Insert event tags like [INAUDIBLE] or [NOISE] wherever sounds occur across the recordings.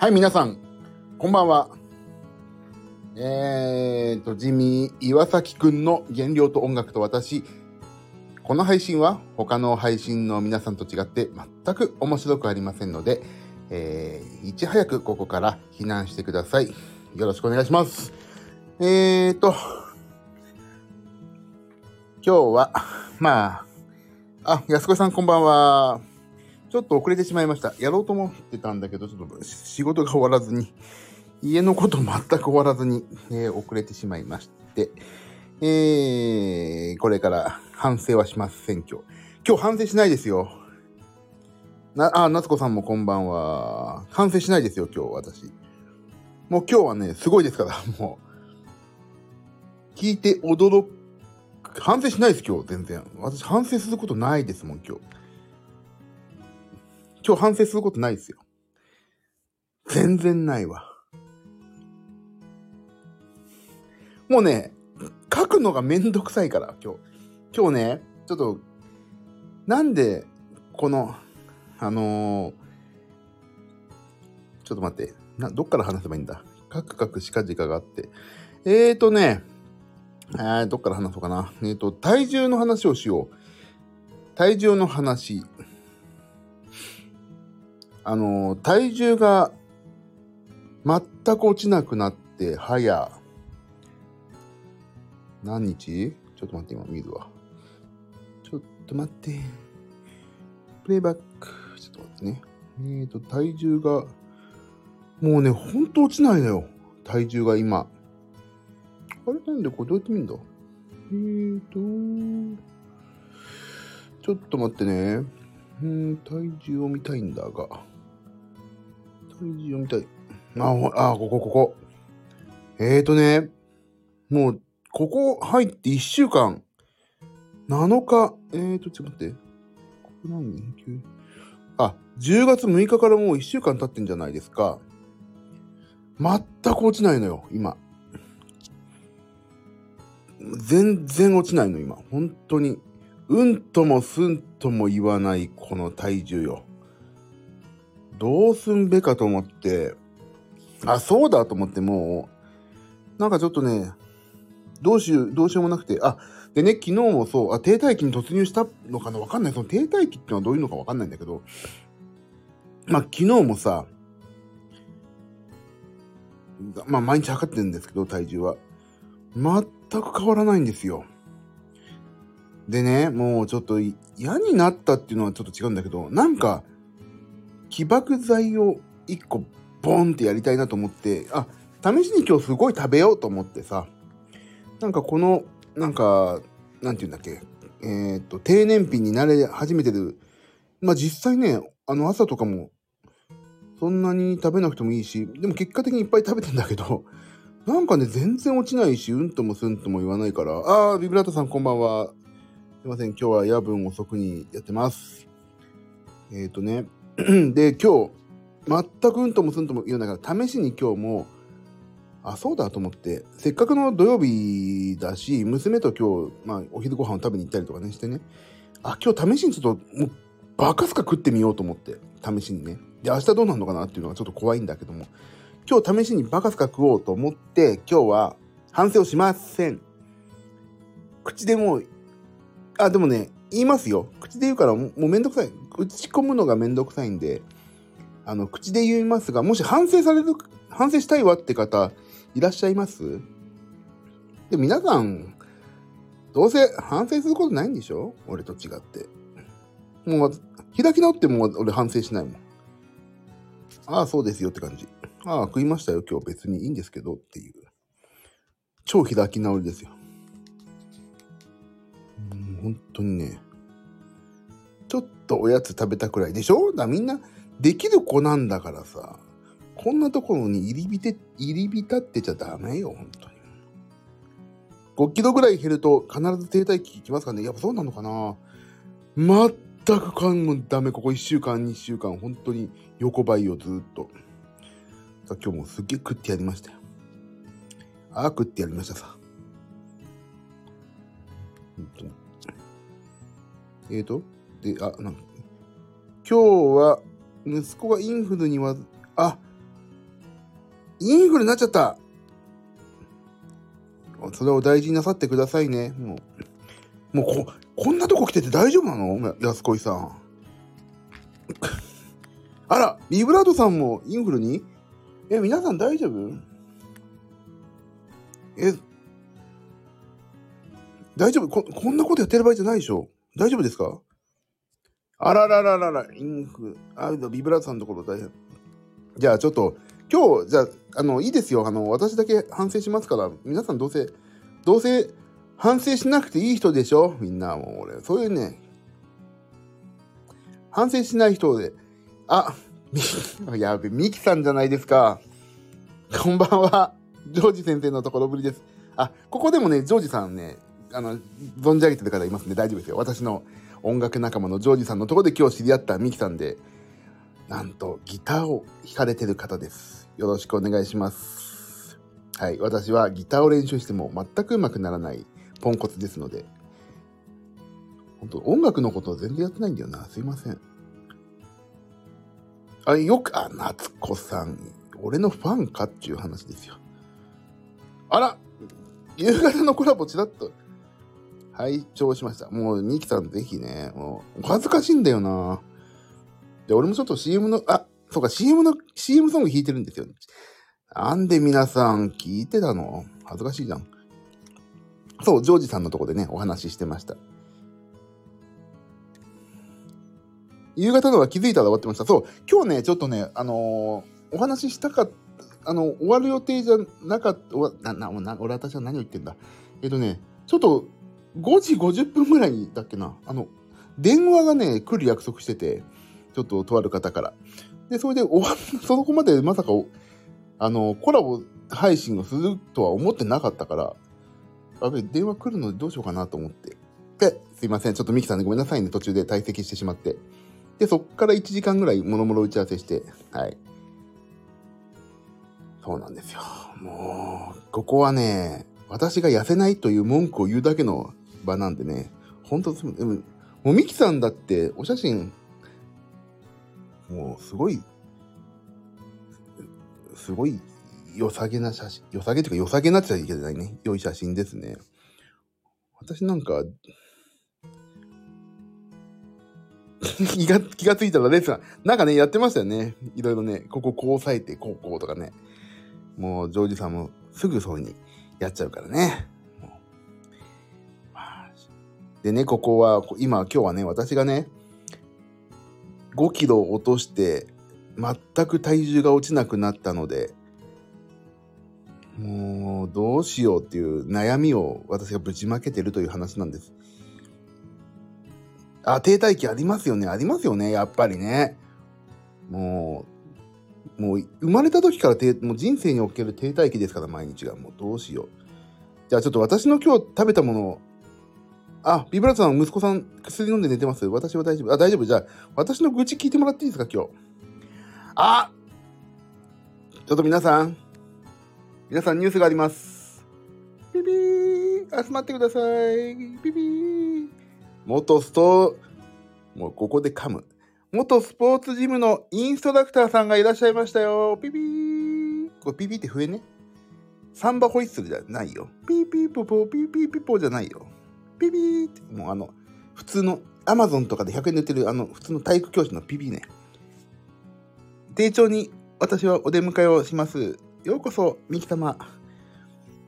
はい、皆さん、こんばんは。えーと、ジミー岩崎くんの原料と音楽と私。この配信は他の配信の皆さんと違って全く面白くありませんので、えー、いち早くここから避難してください。よろしくお願いします。えーと、今日は、まあ、あ、安子さんこんばんは。ちょっと遅れてしまいました。やろうと思ってたんだけど、ちょっと仕事が終わらずに、家のこと全く終わらずに、えー、遅れてしまいまして、えー、これから反省はしません、今日。今日反省しないですよ。な、あ、夏子さんもこんばんは。反省しないですよ、今日、私。もう今日はね、すごいですから、[LAUGHS] もう。聞いて驚く。反省しないです、今日、全然。私、反省することないですもん、今日。今日反省することないですよ。全然ないわ。もうね、書くのがめんどくさいから、今日。今日ね、ちょっと、なんで、この、あのー、ちょっと待って。な、どっから話せばいいんだ？カクカクしかじかがあって。えーとね、えー、どっから話そうかな。えーと、体重の話をしよう。体重の話。あの、体重が全く落ちなくなって、早、何日？ちょっと待って、今見るわ。ちょっと待って。プレイバック。ちょっと待ってね。えっ、ー、と、体重が、もうね、ほんと落ちないのよ。体重が今。あれ？なんでこれ？どうやって見るんだ？えーと、ちょっと待ってね。うん、体重を見たいんだが。体重を見たい。あ、あ、ここ、ここ。えーとね、もう、ここ入って1週間、7日、えーと、ちょっと待って。ここ何？あ、10月6日からもう1週間経ってんじゃないですか。全く落ちないのよ、今。全然落ちないの、今。本当に。うんともすんとも言わないこの体重よ。どうすんべかと思って、あ、そうだと思ってもう、なんかちょっとね、どうしよう、どうしようもなくて、あ、でね、昨日もそう、あ、停滞期に突入したのかなわかんない。その停滞期ってのはどういうのかわかんないんだけど、まあ昨日もさ、まあ毎日測ってるんですけど、体重は。全く変わらないんですよ。でね、もうちょっと嫌になったっていうのはちょっと違うんだけど、なんか、起爆剤を1個ボンってやりたいなと思って、あ、試しに今日すごい食べようと思ってさ、なんかこの、なんか、なんて言うんだっけ、えっ、と、低燃費になれ始めてる。まあ実際ね、あの朝とかも、そんなに食べなくてもいいし、でも結果的にいっぱい食べてんだけど、なんかね、全然落ちないし、うんともすんとも言わないから、あー、ビブラートさんこんばんは。すいません、今日は夜分遅くにやってます。えっ、ー、とね、[CLEARS THROAT] で、今日、全くうんともすんとも言うながら、試しに今日も、あ、そうだと思って、せっかくの土曜日だし、娘と今日、まあ、お昼ご飯を食べに行ったりとかねしてね、あ、今日試しにちょっと、もう、バカすか食ってみようと思って、試しにね。で、明日どうなるのかなっていうのがちょっと怖いんだけども、今日試しにバカすか食おうと思って、今日は反省をしません。口でも、あ、でもね、言いますよ。口で言うからもうめんどくさい。打ち込むのがめんどくさいんで、あの、口で言いますが、もし反省される、反省したいわって方いらっしゃいます？で、皆さん、どうせ反省することないんでしょ？俺と違って。もう、開き直っても俺反省しないもん。ああ、そうですよって感じ。ああ、食いましたよ、今日別にいいんですけどっていう。超開き直りですよ。本当にね、ちょっとおやつ食べたくらいでしょ？だみんなできる子なんだからさ、こんなところに入り浸て、入り浸ってちゃダメよ、本当に。5キロぐらい減ると必ず停滞期きますかね？やっぱそうなのかな？全くかんもダメ。ここ1週間、2週間、本当に横ばいをずっと。さ今日もすっげえ食ってやりましたよ。ああ、食ってやりましたさ。本当に。えーと、で、あ、なんか、今日は息子がインフルには、あ、インフルになっちゃった。それを大事になさってくださいね。もう、もうこ、こんなとこ来てて大丈夫なの？安子さん。あら、ビブラートさんもインフルに？え、皆さん大丈夫？え、大丈夫？ここんなことやってる場合じゃないでしょ大丈夫ですか？あららららら、インフル、あ、ビブラートさんのところ大変。じゃあちょっと、今日、じゃあ、あの、いいですよ。あの、私だけ反省しますから、皆さんどうせ、どうせ反省しなくていい人でしょ？みんな、もう俺、そういうね、反省しない人で、あ、み、[LAUGHS] やべ、ミキさんじゃないですか。こんばんは。ジョージ先生のところぶりです。あ、ここでもね、ジョージさんね、あの、存じ上げてる方いますんで大丈夫ですよ。私の音楽仲間のジョージさんのところで今日知り合ったミキさんで、なんとギターを弾かれてる方です。よろしくお願いします。はい。私はギターを練習しても全く上手くならないポンコツですので、本当音楽のこと全然やってないんだよな。すいません。あ、よく、あ、夏子さん、俺のファンかっていう話ですよ。あら夕方のコラボちらっと拝聴しました。もう、ミキさんぜひね、もう、お恥ずかしいんだよな。で、俺もちょっと CM の、あ、そうか、CM の、CM ソング弾いてるんですよ。なんで皆さん聞いてたの？恥ずかしいじゃん。そう、ジョージさんのとこでね、お話ししてました。夕方のは気づいたら終わってました。そう、今日ね、ちょっとね、あのーお話ししたかった、あの、終わる予定じゃなかった、な、な、な、俺私は何を言ってんだ。えっとね、ちょっと、5時50分ぐらいにだっけな、あの、電話がね、来る約束してて、ちょっととある方から。で、それで終わ、[LAUGHS] そこまでまさか、あの、コラボ配信をするとは思ってなかったから、あべ、電話来るのでどうしようかなと思って。で、すいません。ちょっとミキさんね、ごめんなさいね。途中で退席してしまって。で、そっから1時間ぐらいもろもろ打ち合わせして、はい。そうなんですよ。もう、ここはね、私が痩せないという文句を言うだけの場なんでね、本当でも、もうミキさんだってお写真、もうすごい、すごい良さげな写真、良さげっていうか良さげなっちゃいけないね。良い写真ですね。私なんか、[LAUGHS] 気が、気がついたらレッスン、なんかね、やってましたよね。いろいろね、こここう押さえて、こうこうとかね。もう、ジョージさんもすぐそうにやっちゃうからね。でね、ここは、今、今日はね、私がね、5キロ落として、全く体重が落ちなくなったので、もう、どうしようっていう悩みを私がぶちまけてるという話なんです。あ、停滞期ありますよね。ありますよね。やっぱりね。もう、もう生まれた時から停もう人生における停滞期ですから、毎日が。もうどうしよう。じゃあちょっと私の今日食べたものを、あ、ビブラートさん、息子さん、薬飲んで寝てます？私は大丈夫。あ、大丈夫？じゃあ、私の愚痴聞いてもらっていいですか、今日。あちょっと皆さん、皆さんニュースがあります。ピピー集まってください。ピピー元ストもうここで噛む。元スポーツジムのインストラクターさんがいらっしゃいましたよ。ピピーこれピピーって笛ね。サンバホイッスルじゃないよ。ピーピーポポピーピーピポじゃないよ。ピピーって、もうあの、普通の、アマゾンとかで100円で売ってる、あの、普通の体育教師のピピーね。丁重に私はお出迎えをします。ようこそ、ミキ様。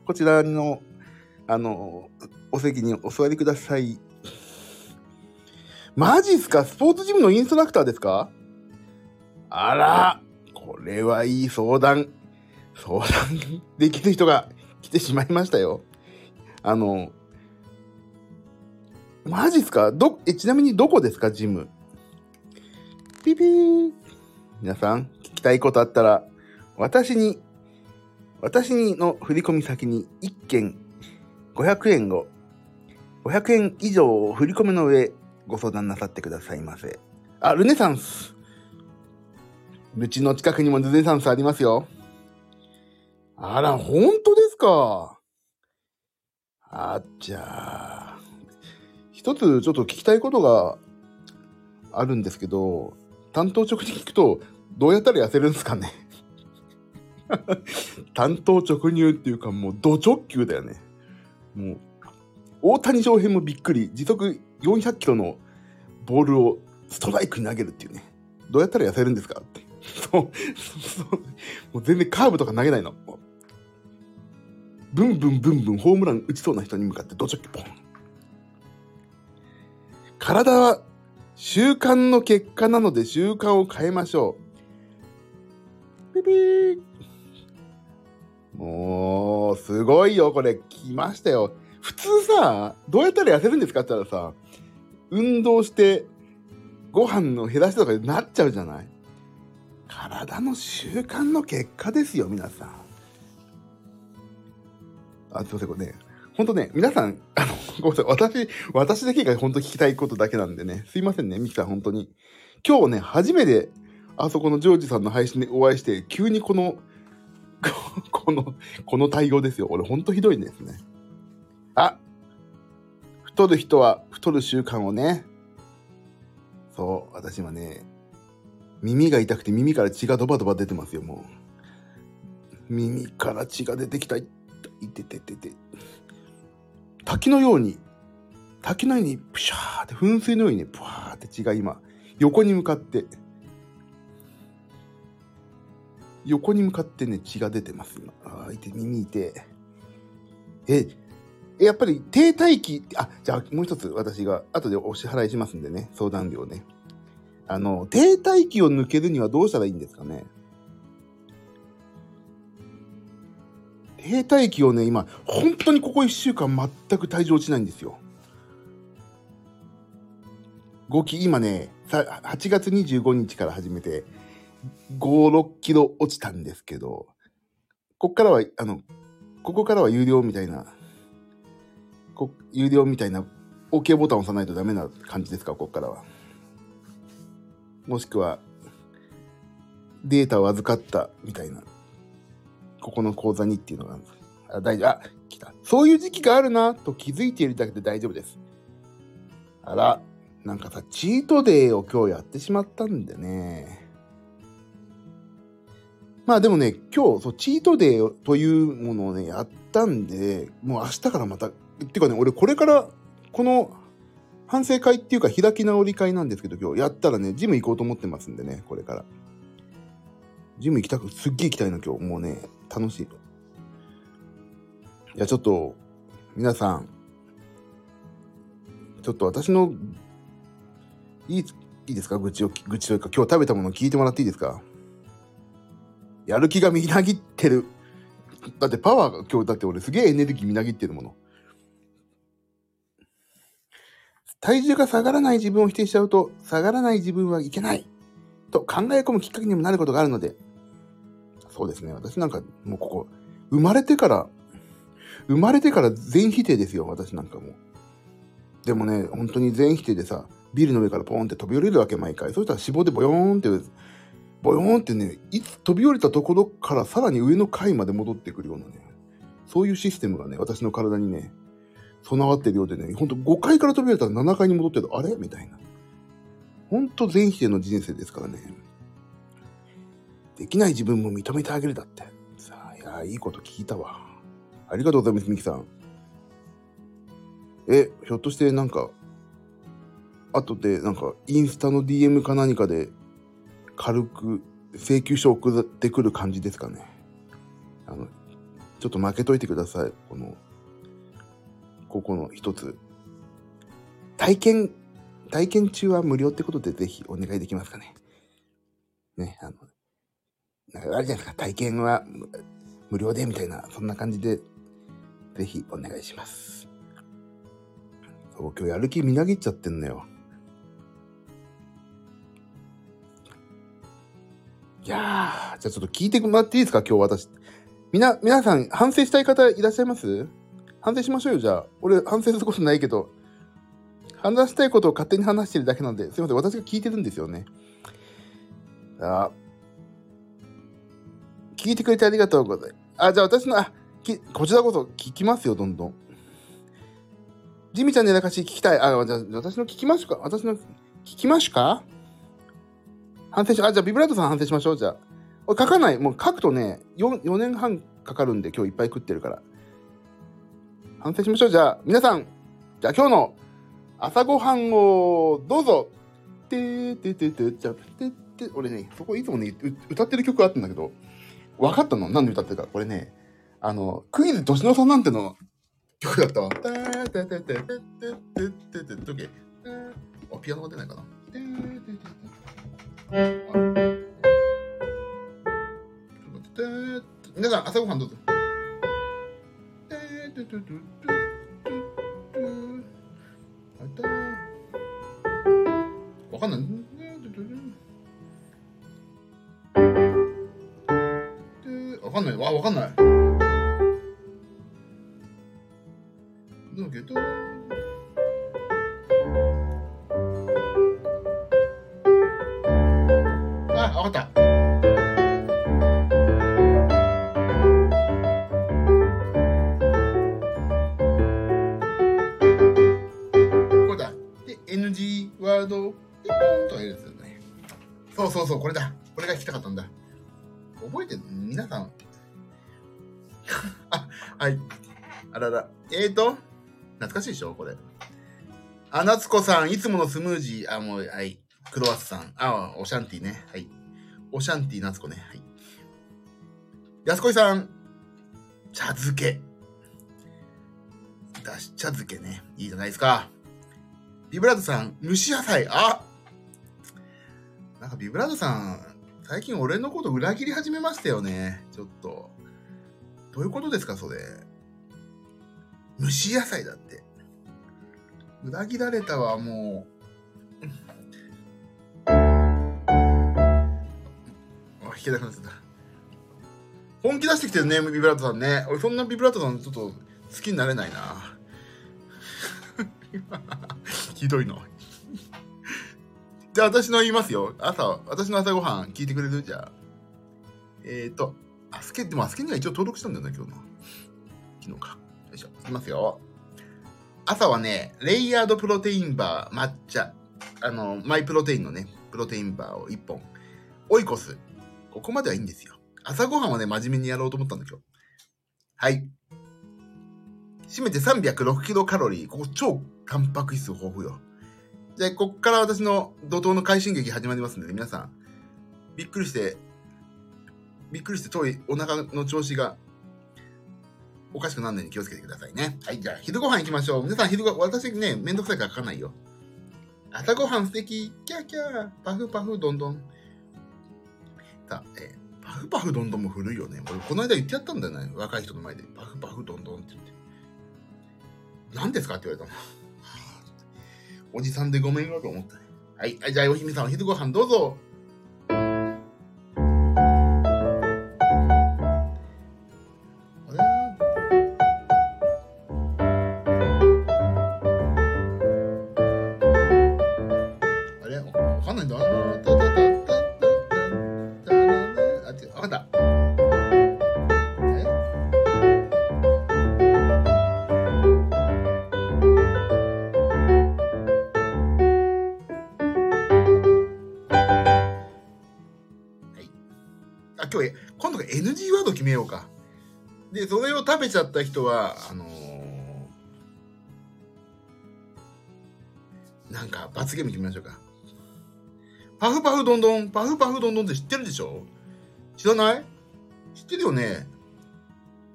こちらの、あの、お席にお座りください。マジっすか？スポーツジムのインストラクターですか？あら、これはいい相談。相談できる人が来てしまいましたよ。あの、マジっすか？ど、え、ちなみにどこですか？ジム。ピピー。皆さん、聞きたいことあったら、私に、私にの振込先に1件500円を、500円以上を振り込みの上、ご相談なさってくださいませ。あ、ルネサンス。うちの近くにもルネサンスありますよ。あら、本当ですか？あっじゃあ。一つちょっと聞きたいことがあるんですけど、担当直に聞くと、どうやったら痩せるんですかね？[LAUGHS] 担当直入っていうかもうド直球だよね。もう、大谷翔平もびっくり、時速400キロのボールをストライクに投げるっていうね。どうやったら痩せるんですかって。そう、そう、もう全然カーブとか投げないの。ブンブンブンブンホームラン打ちそうな人に向かってド直球ポン。体は習慣の結果なので習慣を変えましょう。ピピー。もう、すごいよ、これ。来ましたよ。普通さ、どうやったら痩せるんですかって言ったらさ、運動して、ご飯の減らしとかになっちゃうじゃない？体の習慣の結果ですよ、皆さん。あ、すいません、これね。ほんとね、皆さん、あの、ごめんなさい。私、私だけが本当聞きたいことだけなんでね。すいませんね、ミキさん、本当に。今日ね、初めて、あそこのジョージさんの配信でお会いして、急にこの、[LAUGHS] この、この対応ですよ。俺ほんとひどいんですね。あ太る人は太る習慣をね。そう、私はね、耳が痛くて耳から血がドバドバ出てますよ、もう。耳から血が出てきた。いてててて。滝のように、滝のように、プシャーって、噴水のようにね、プワーって血が今、横に向かって、横に向かってね、血が出てます、今。ああ、いて、耳いて。え、やっぱり低待機、あ、じゃあもう一つ私が後でお支払いしますんでね、相談料ね。あの、低待機を抜けるにはどうしたらいいんですかね？低待機をね、今、本当にここ1週間全く体重落ちないんですよ。合計今ね、8月25日から始めて、5、6キロ落ちたんですけど、こっからは、あの、ここからは有料みたいな、こ有料みたいな OK ボタンを押さないとダメな感じですか、ここからは。もしくは、データを預かったみたいな、ここの口座にっていうのがあるんです。あ、大丈夫。あ、来た。そういう時期があるなと気づいているだけで大丈夫です。あら、なんかさ、チートデーを今日やってしまったんでね。まあでもね、今日、そう、チートデーというものをね、やったんで、もう明日からまた、っていうかね、俺これから、この反省会っていうか開き直り会なんですけど、今日やったらね、ジム行こうと思ってますんでね、これから。ジム行きたく、すっげえ行きたいの今日。もうね、楽しい。いや、ちょっと、皆さん、ちょっと私の、いい、いいですか？愚痴を、愚痴というか、今日食べたものを聞いてもらっていいですか？やる気がみなぎってる。だってパワーが今日、だって俺すげえエネルギーみなぎってるもの。体重が下がらない自分を否定しちゃうと、下がらない自分はいけないと考え込むきっかけにもなることがあるので、そうですね。私なんかもうここ、生まれてから、生まれてから全否定ですよ、私なんかも。でもね、本当に全否定でさ、ビルの上からポーンって飛び降りるわけ、毎回。そしたら脂肪でボヨーンってボヨーンってね、いつ飛び降りたところからさらに上の階まで戻ってくるようなね、そういうシステムがね、私の体にね、備わってるようでね、ほんと5階から飛び降りたら7階に戻ってると、あれ？みたいな。ほんと全否定の人生ですからね。できない自分も認めてあげるだって。さあ、いや、いいこと聞いたわ。ありがとうございます、ミキさん。え、ひょっとしてなんか、後でなんかインスタの DM か何かで軽く請求書送ってくる感じですかね。あの、ちょっと負けといてください。この、ここの一つ。体験、体験中は無料ってことでぜひお願いできますかね。ね、あの、あるじゃないですか。体験は無料でみたいな、そんな感じで、ぜひお願いします。そう、今日やる気みなぎっちゃってんのよ。いやー、じゃあちょっと聞いてもらっていいですか今日私。みな、皆さん反省したい方いらっしゃいます？反省しましょうよ、じゃあ。俺反省することないけど。話したいことを勝手に話してるだけなんで、すいません。私が聞いてるんですよね。あ聞いてくれてありがとうございます。あ、じゃあ私の、あ、きこちらこそ聞きますよ、どんどん。ジミちゃんのやらかし聞きたい。あ、じゃあ私の聞きますか？私の聞きますか？反省し、あ、じゃあビブラートさん反省しましょう。じゃあ。書かない。もう書くとね、4, 4年半かかるんで今日いっぱい食ってるから。反省しましょう。じゃあ、皆さん、じゃあ今日の朝ごはんをどうぞてーてーててーじゃあ、てーて俺ね、そこいつもね、歌ってる曲あったんだけど、分かったの？なんで歌ってるか？これね、あの、クイズ年の差なんての曲だったわ。あ、ピアノが出ないかな。皆さん、朝ごはんどうぞ。わかんない。かんない。わ、わかんない。だけらら。えーと、懐かしいでしょこれ。あ、夏子さん、いつものスムージー。あ、もう、はい。クロワッサン。あ、オシャンティーね。はい。オシャンティー夏子ね。はい。安子さん、茶漬け。だし茶漬けね。いいじゃないですか。ビブラートさん、蒸し野菜。あなんかビブラートさん、最近俺のこと裏切り始めましたよね。ちょっと。どういうことですか、それ。蒸し野菜だって。裏切られたわ、もう。あ、弾けなくなってた。本気出してきてるね、ビブラートさんね。俺、そんなビブラートさんちょっと好きになれないな。[LAUGHS] ひどいの。じゃあ私の言いますよ。朝、私の朝ごはん聞いてくれる？じゃあ。えっ、ー、と、アスケ、でもアスケには一応登録したんだよね、今日の。昨日か。い。きますよ。朝はね、レイヤードプロテインバー、抹茶。あの、マイプロテインのね、プロテインバーを1本。オイコス。ここまではいいんですよ。朝ごはんはね、真面目にやろうと思ったんだ今日。はい。締めて306キロカロリー。ここ超タンパク質豊富よ。じゃあ、こっから私の怒涛の快進撃始まりますので、皆さん、びっくりして、びっくりして遠いお腹の調子がおかしくならないように気をつけてくださいね。はい、じゃあ、昼ご飯行きましょう。皆さん、昼ご飯私ね、めんどくさいから書かないよ。朝ごはん素敵、キャーキャー、パフパフどんどん。さあ、えー、パフパフどんどんも古いよね。俺、この間言ってやったんだよね。若い人の前で。パフパフどんどんって言って。何ですかって言われたの。おじさんでごめんよと思った。はい。じゃあ、お姫さん、お昼ご飯どうぞ。ないんだ。タタタタタタタあ、違うわかった。え。今日、今度が NG ワード決めようか。で、それを食べちゃった人は、あのーなんか罰ゲーム決めましょうか。パフパフどんどん、パフパフどんどんって知ってるでしょ？知らない？知ってるよね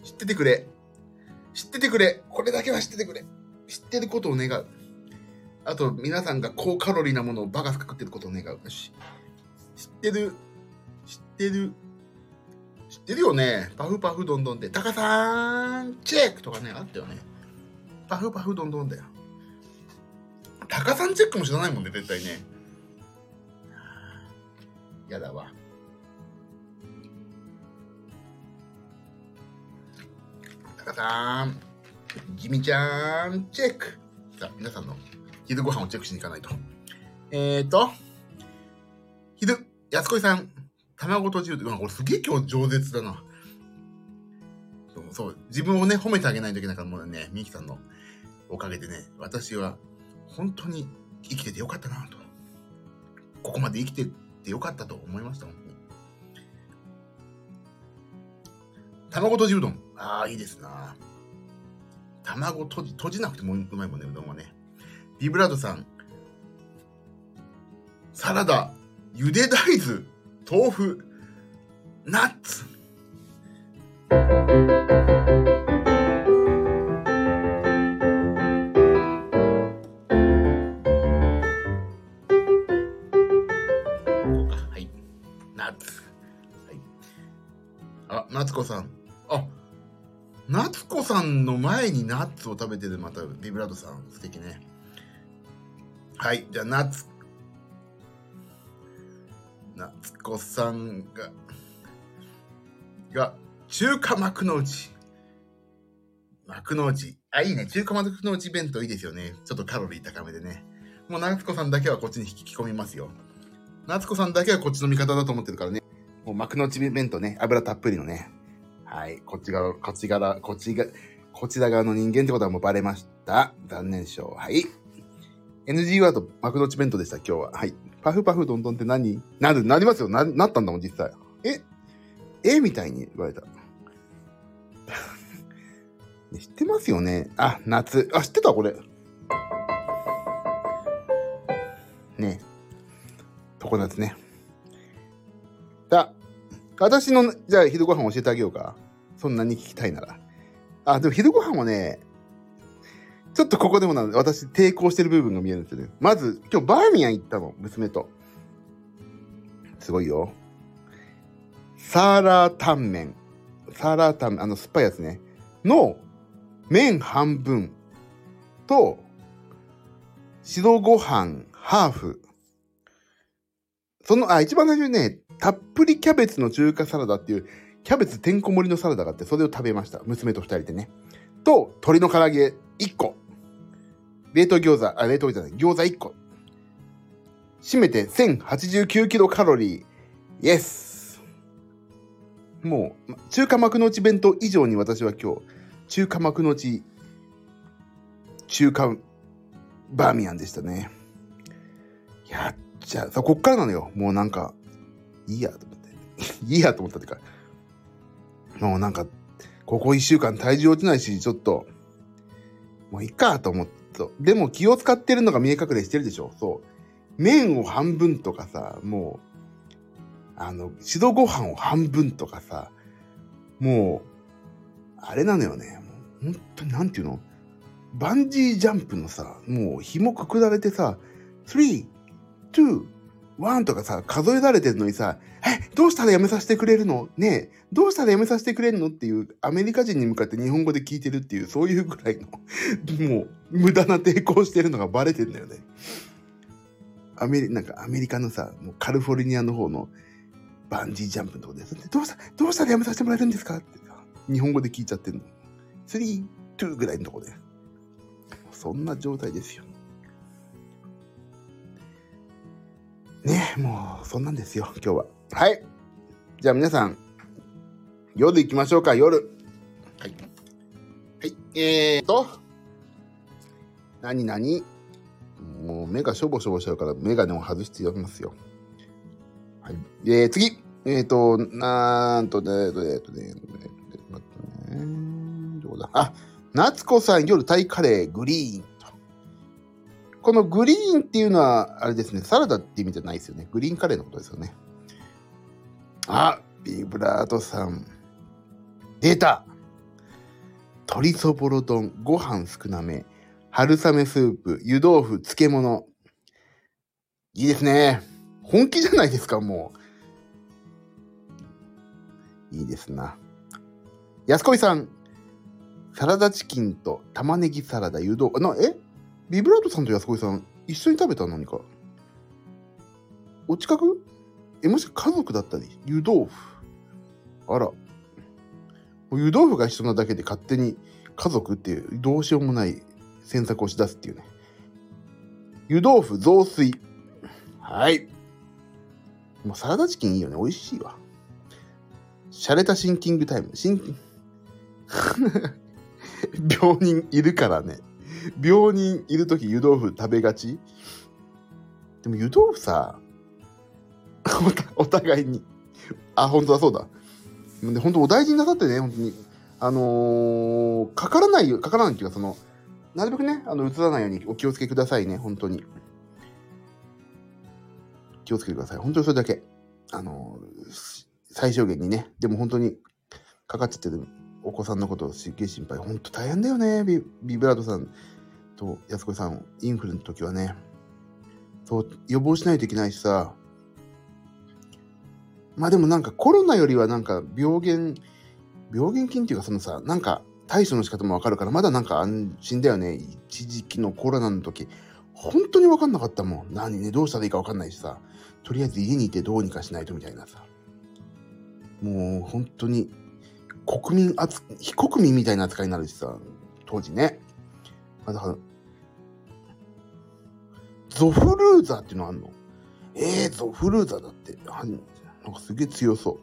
知っててくれ。知っててくれ。これだけは知っててくれ。知ってることを願う。あと、皆さんが高カロリーなものをバカ食ってることを願う。よし。知ってる？知ってる？知ってるよね。パフパフどんどんって。タカさん、チェックとかね、あったよね。パフパフどんどんだよ。タカさんチェックも知らないもんね、絶対ね。やだわ。タカさん、ジミちゃん、チェック。さあ、皆さんの昼ご飯をチェックしに行かないと。えーと、昼、安子さん、卵とじる。うわ、これすげえ今日饒舌だな。そう、自分をね、褒めてあげないといけないから、もうね、ミキさんのおかげでね、私は本当に生きててよかったなと。ここまで生きててよかったと思いました、本当に。卵とじうどん。ああ、いいですな。卵とじ、閉じなくてもうまいもんね、うどんはね。ビブラートさん。サラダ、ゆで大豆、豆腐、ナッツ。夏子さん。あ、夏子さんの前にナッツを食べてるまたビブラートさん素敵ね。はい、じゃあナッツ。夏子さんが、が、中華幕の内。幕の内。あ、いいね。中華幕の内弁当いいですよね。ちょっとカロリー高めでね。もう夏子さんだけはこっちに引き込みますよ。夏子さんだけはこっちの味方だと思ってるからね。もう幕の内弁当ね。油たっぷりのね。はい。こっち側、こっち側、こっちが、こちら側の人間ってことはもうバレました。残念賞。はい。NG ワード、幕の内弁当でした、今日は。はい。パフパフどんどんって何？なる、なりますよ。な、なったんだもん、実際。え？え？みたいに言われた。[LAUGHS] 知ってますよね。あ、夏。あ、知ってたこれ。ね常夏ね。私の、じゃあ昼ご飯教えてあげようか。そんなに聞きたいなら。あ、でも昼ご飯はね、ちょっとここでもな、私抵抗してる部分が見えるんですよね。まず、今日バーミヤン行ったの、娘と。すごいよ。サーラータンメン。サーラータンメン、あの酸っぱいやつね。の、麺半分と、白ご飯ハーフ。その、あ、一番最初にね、たっぷりキャベツの中華サラダっていう、キャベツてんこ盛りのサラダがあって、それを食べました。娘と二人でね。と、鶏の唐揚げ1個。冷凍餃子、あ、冷凍じゃない、餃子1個。締めて1089キロカロリー。イエス。もう、中華幕の内弁当以上に私は今日、中華幕の内、中華バーミヤンでしたね。やっちゃう。さ、こっからなのよ。もうなんか、いいやと思って。[LAUGHS] いいやと思ったってか、もうなんか、ここ一週間体重落ちないし、ちょっと、もういいかと思って。でも気を使ってるのが見え隠れしてるでしょ。そう。麺を半分とかさ、もう、あの、白ご飯を半分とかさ、もう、あれなのよね。もう本当になんていうの？バンジージャンプのさ、もう紐くくられてさ、3、2、1とかさ、数えられてるのにさ、え、どうしたらやめさせてくれるの？ねえ、どうしたらやめさせてくれるの？っていう、アメリカ人に向かって日本語で聞いてるっていう、そういうぐらいの、もう、無駄な抵抗してるのがバレてんだよね。アメリ、なんかアメリカのさ、もうカリフォルニアの方のバンジージャンプのとこで、どうした、どうしたらやめさせてもらえるんですか？って、日本語で聞いちゃってんの。3、2ぐらいのとこで。そんな状態ですよ。ねもう、そんなんですよ、今日は。はい。じゃあ皆さん、夜行きましょうか、夜。はい。はい。えーと、何何もう目がしょぼしょぼしちゃうから、メガネを外してやりますよ。はい。えー、次。えーと、なんとね、えーとね、えーとね、えーとね、待ってね、どうだ？あ、夏子さん夜タイカレーグリーン。このグリーンっていうのは、あれですね、サラダって意味じゃないですよね。グリーンカレーのことですよね。あ、ビブラートさん。出た鶏そぼろ丼、ご飯少なめ、春雨スープ、湯豆腐、漬物。いいですね。本気じゃないですか、もう。いいですな。安子さん。サラダチキンと玉ねぎサラダ、湯豆腐。な、え？ビブラートさんと安子さん、一緒に食べた何か？お近く？え、もし家族だったり、湯豆腐？あら。湯豆腐が一緒なだけで勝手に家族っていう、どうしようもない選択をし出すっていうね。湯豆腐雑炊。はい。もうサラダチキンいいよね。美味しいわ。洒落たシンキングタイム。シンキン [LAUGHS] 病人いるからね。病人いるとき湯豆腐食べがち？でも湯豆腐さ、お互いに。あ、本当だ、そうだ。で、本当お大事になさってね、本当に。あのー、かからないよ、かからないっていうか、その、なるべくね、あの、映らないようにお気をつけくださいね、本当に。気をつけてください。本当にそれだけ。あのー、最小限にね。でも本当に、かかっちゃってるお子さんのことをすっげえ心配。本当大変だよね、ビビブラートさんと安子さん、インフルの時はね。そう、予防しないといけないしさ。まあでもなんかコロナよりはなんか病原、病原菌っていうかそのさ、なんか対処の仕方もわかるから、まだなんか安心だよね。一時期のコロナの時、本当にわかんなかったもん。何ね、どうしたらいいかわかんないしさ。とりあえず家にいてどうにかしないとみたいなさ。もう本当に国民扱非国民みたいな扱いになるしさ、当時ね。あ、だから、ゾフルーザーっていうのあんの？えー、ゾフルーザーだって。なんかすげえ強そう。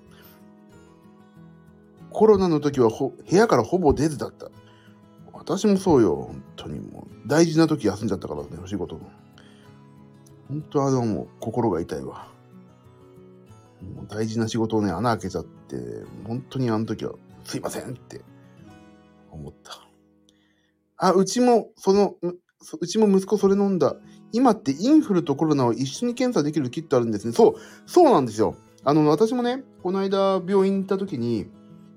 コロナの時はほ部屋からほぼ出ずだった。私もそうよ、本当にもう。大事な時休んじゃったからね、お仕事。本当はでももう心が痛いわ。もう大事な仕事をね、穴開けちゃって、本当にあの時はすいませんって思った。あ、うちも、その、うちも息子それ飲んだ。今ってインフルとコロナを一緒に検査できるキットあるんですね。そう、そうなんですよ。あの、私もね、この間病院行った時に、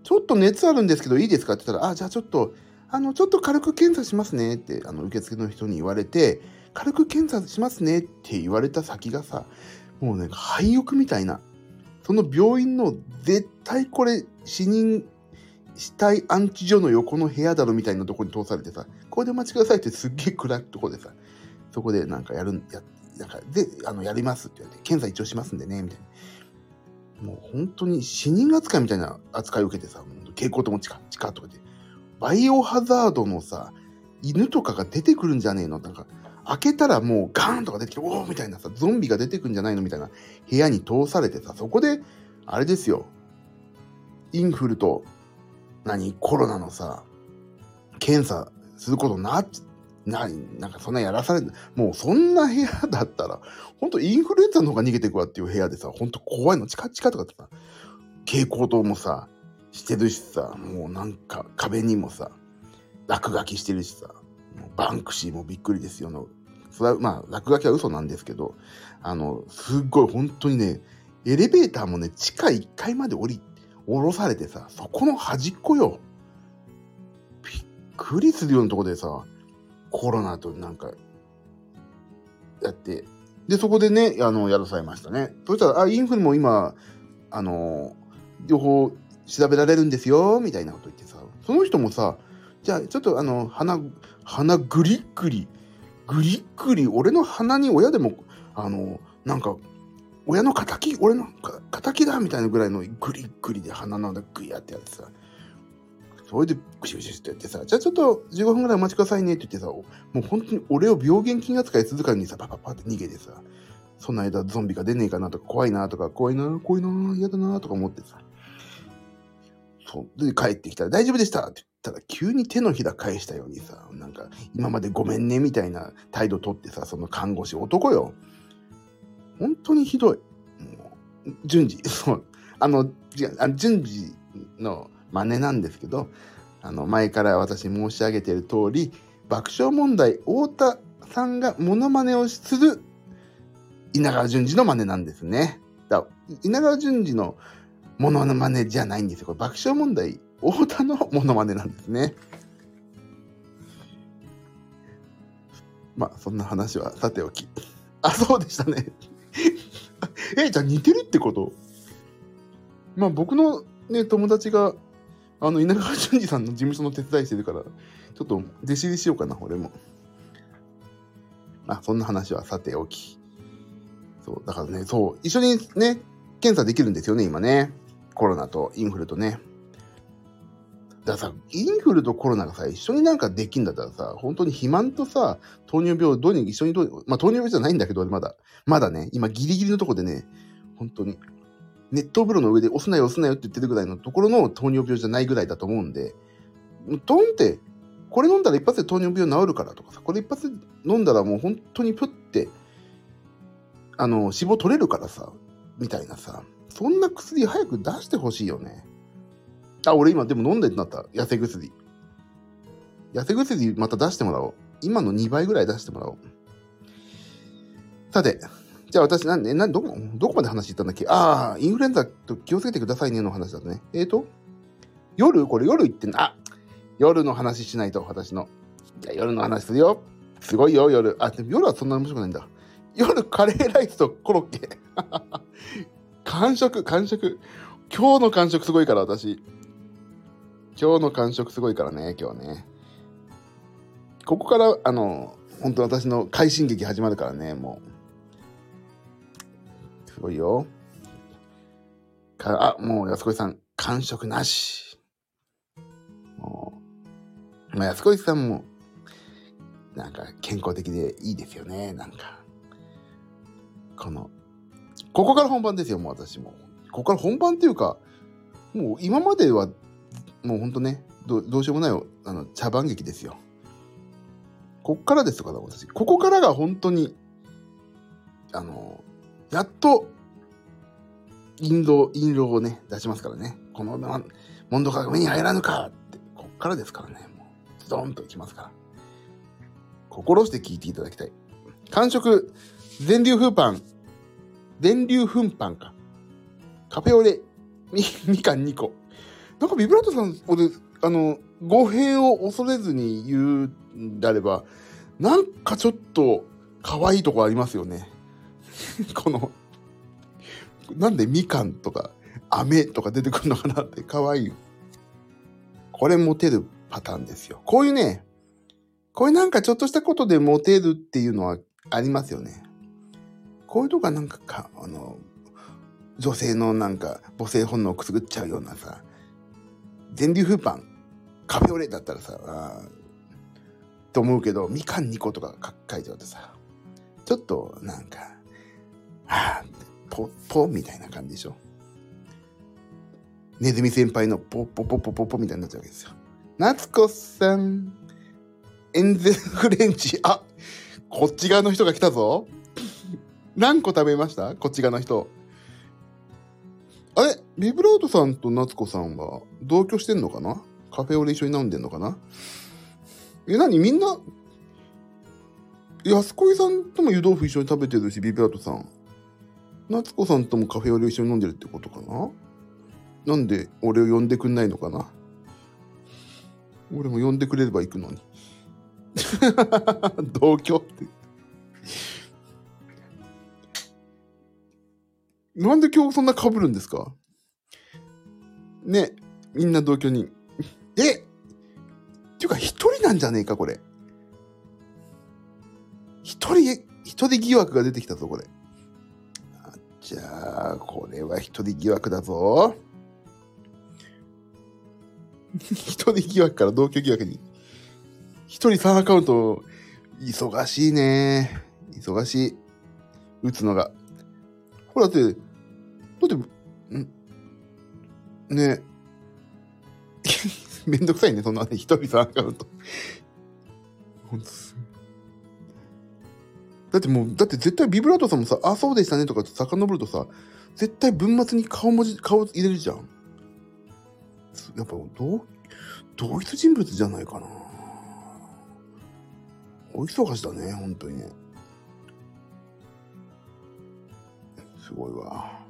ちょっと熱あるんですけどいいですかって言ったら、あ、じゃあちょっと、あの、ちょっと軽く検査しますねって、あの、受付の人に言われて、軽く検査しますねって言われた先がさ、もうね、廃屋みたいな、その病院の絶対これ死人、死体安置所の横の部屋だろみたいなとこに通されてさ、これでお待ちくださいってすっげえ暗いとこでさ、そこでなんかやるん、や、なんか、で、あの、やりますって言われて、検査一応しますんでね、みたいな。もう本当に死人扱いみたいな扱いを受けてさ、蛍光灯も近、近とかで、バイオハザードのさ、犬とかが出てくるんじゃねえの？なんか、開けたらもうガーンとか出てきて、おおみたいなさ、ゾンビが出てくんじゃないのみたいな部屋に通されてさ、そこで、あれですよ、インフルと、何、コロナのさ、検査することな、な、なんかそんなやらされる、もうそんな部屋だったら、ほんとインフルエンザの方が逃げていくわっていう部屋でさ、ほんと怖いの、チカチカとかってさ、蛍光灯もさ、してるしさ、もうなんか壁にもさ、落書きしてるしさ、バンクシーもびっくりですよの。それはまあ、落書きは嘘なんですけど、あの、すっごい本当にね、エレベーターもね、地下1階まで降り、降ろされてさ、そこの端っこよ。びっくりするようなとこでさ、コロナとなんか、やって、で、そこでね、あの、やらされましたね。そしたら、あ、インフルも今、あの、両方調べられるんですよ、みたいなこと言ってさ、その人もさ、じゃあ、ちょっとあの、鼻、鼻グリッグリ、グリッグリ、俺の鼻に親でも、あの、なんか、親の敵、俺の敵だみたいなぐらいのグリグリで鼻のグイヤってやってさ、それでグシグシってやってさ、じゃあちょっと15分ぐらいお待ちくださいねって言ってさ、もう本当に俺を病原菌扱い続かにさ、パパパって逃げてさ、その間ゾンビが出ねえかなとか、怖いなとか、怖いな、怖いな、嫌だなとか思ってさ、そう。で、帰ってきたら大丈夫でしたって言ったら急に手のひら返したようにさ、なんか今までごめんねみたいな態度とってさ、その看護師男よ。本当にひどい。もう順次、[LAUGHS] そう。あの、あ順次の真似なんですけど、あの、前から私申し上げている通り、爆笑問題、太田さんがモノマネをする稲川淳二の真似なんですね。だ稲川淳二のモノマネじゃないんですよ。これ爆笑問題、太田のモノマネなんですね。まあ、そんな話はさておき。あ、そうでしたね。[LAUGHS] え、じゃあ似てるってこと？まあ僕のね、友達が、あの、稲川淳二さんの事務所の手伝いしてるから、ちょっと弟子入りしようかな、俺も。あ、そんな話はさておき。そう、だからね、そう、一緒にね、検査できるんですよね、今ね。コロナとインフルとね。だからさ、インフルとコロナがさ、一緒になんかできんだったらさ、本当に肥満とさ、糖尿病、どうに一緒にどうまあ糖尿病じゃないんだけど、まだ。まだね、今ギリギリのとこでね、本当に、熱湯風呂の上で押すなよ押すなよって言ってるぐらいのところの糖尿病じゃないぐらいだと思うんで、ドンって、これ飲んだら一発で糖尿病治るからとかさ、これ一発で飲んだらもう本当にプって、あの、脂肪取れるからさ、みたいなさ、そんな薬早く出してほしいよね。あ、俺今でも飲んでってなった。痩せ薬。痩せ薬また出してもらおう。今の2倍ぐらい出してもらおう。さて、じゃあ私、なんで、などこ、どこまで話したんだっけ？ああ、インフルエンザと気をつけてくださいねの話だね。えーと、夜？これ夜言ってんあ夜の話しないと、私の。じゃあ夜の話するよ。すごいよ、夜。あ、でも夜はそんなに面白くないんだ。夜カレーライスとコロッケ。[LAUGHS] 完食、完食。今日の完食すごいから、私。今日の完食すごいからね、今日ね。ここから、あの、本当私の快進撃始まるからね、もう。すごいよ。かあ、もう安子さん、完食なし。もう、まあ安子さんも、なんか健康的でいいですよね、なんか。この、ここから本番ですよ、もう私も。ここから本番っていうか、もう今までは、もうほんとね、どどうしようもないあの茶番劇ですよ。こっからですから、私。ここからが本当に、あの、やっと、印籠、印籠をね、出しますからね。この問答が目に入らぬかって、こっからですからね。もう、ズドンといきますから。心して聞いていただきたい。完食、全粒風パン、全粒粉パンか。カフェオレ、み、みかん2個。なんかビブラートさん、俺、あの、語弊を恐れずに言うんであれば、なんかちょっと可愛いとこありますよね。[LAUGHS] この、なんでみかんとか、飴とか出てくるのかなって可愛い。これモテるパターンですよ。こういうね、こういうなんかちょっとしたことでモテるっていうのはありますよね。こういうとこがなんかか、あの、女性のなんか母性本能をくすぐっちゃうようなさ、全粒風パン、カフェオレだったらさ、あと思うけど、みかん2個とか書いてあってさ、ちょっとなんか、はぁ、ポッポみたいな感じでしょ。ネズミ先輩のポッポポポポポみたいになっちゃうわけですよ。夏子さん、エンゼルフレンチ、あ、こっち側の人が来たぞ。何個食べました？こっち側の人。あれ？ビブラートさんと夏子さんは同居してんのかな？カフェオレ一緒に飲んでんのかな？え、何？みんな、安子さんとも湯豆腐一緒に食べてるし、ビブラートさん。夏子さんともカフェオレ一緒に飲んでるってことかな？なんで俺を呼んでくんないのかな？俺も呼んでくれれば行くのに。[LAUGHS] 同居って。なんで今日そんな被るんですか？ね、みんな同居に。えっていうか一人なんじゃねえか、これ。一人、一人疑惑が出てきたぞ、これ。あじゃあ、これは一人疑惑だぞ。[LAUGHS] 一人疑惑から同居疑惑に。一人3アカウント、忙しいね。忙しい。打つのが。ほら、って、だって、ん？ね [LAUGHS] めんどくさいね、そんなね、一人3アカウント。ほんとすだってもう、だって絶対ビブラートさんもさ、あ、そうでしたねとか遡るとさ、絶対文末に顔文字、顔入れるじゃん。やっぱ、同、同一人物じゃないかな。お忙しだね、本当にね。すごいわ。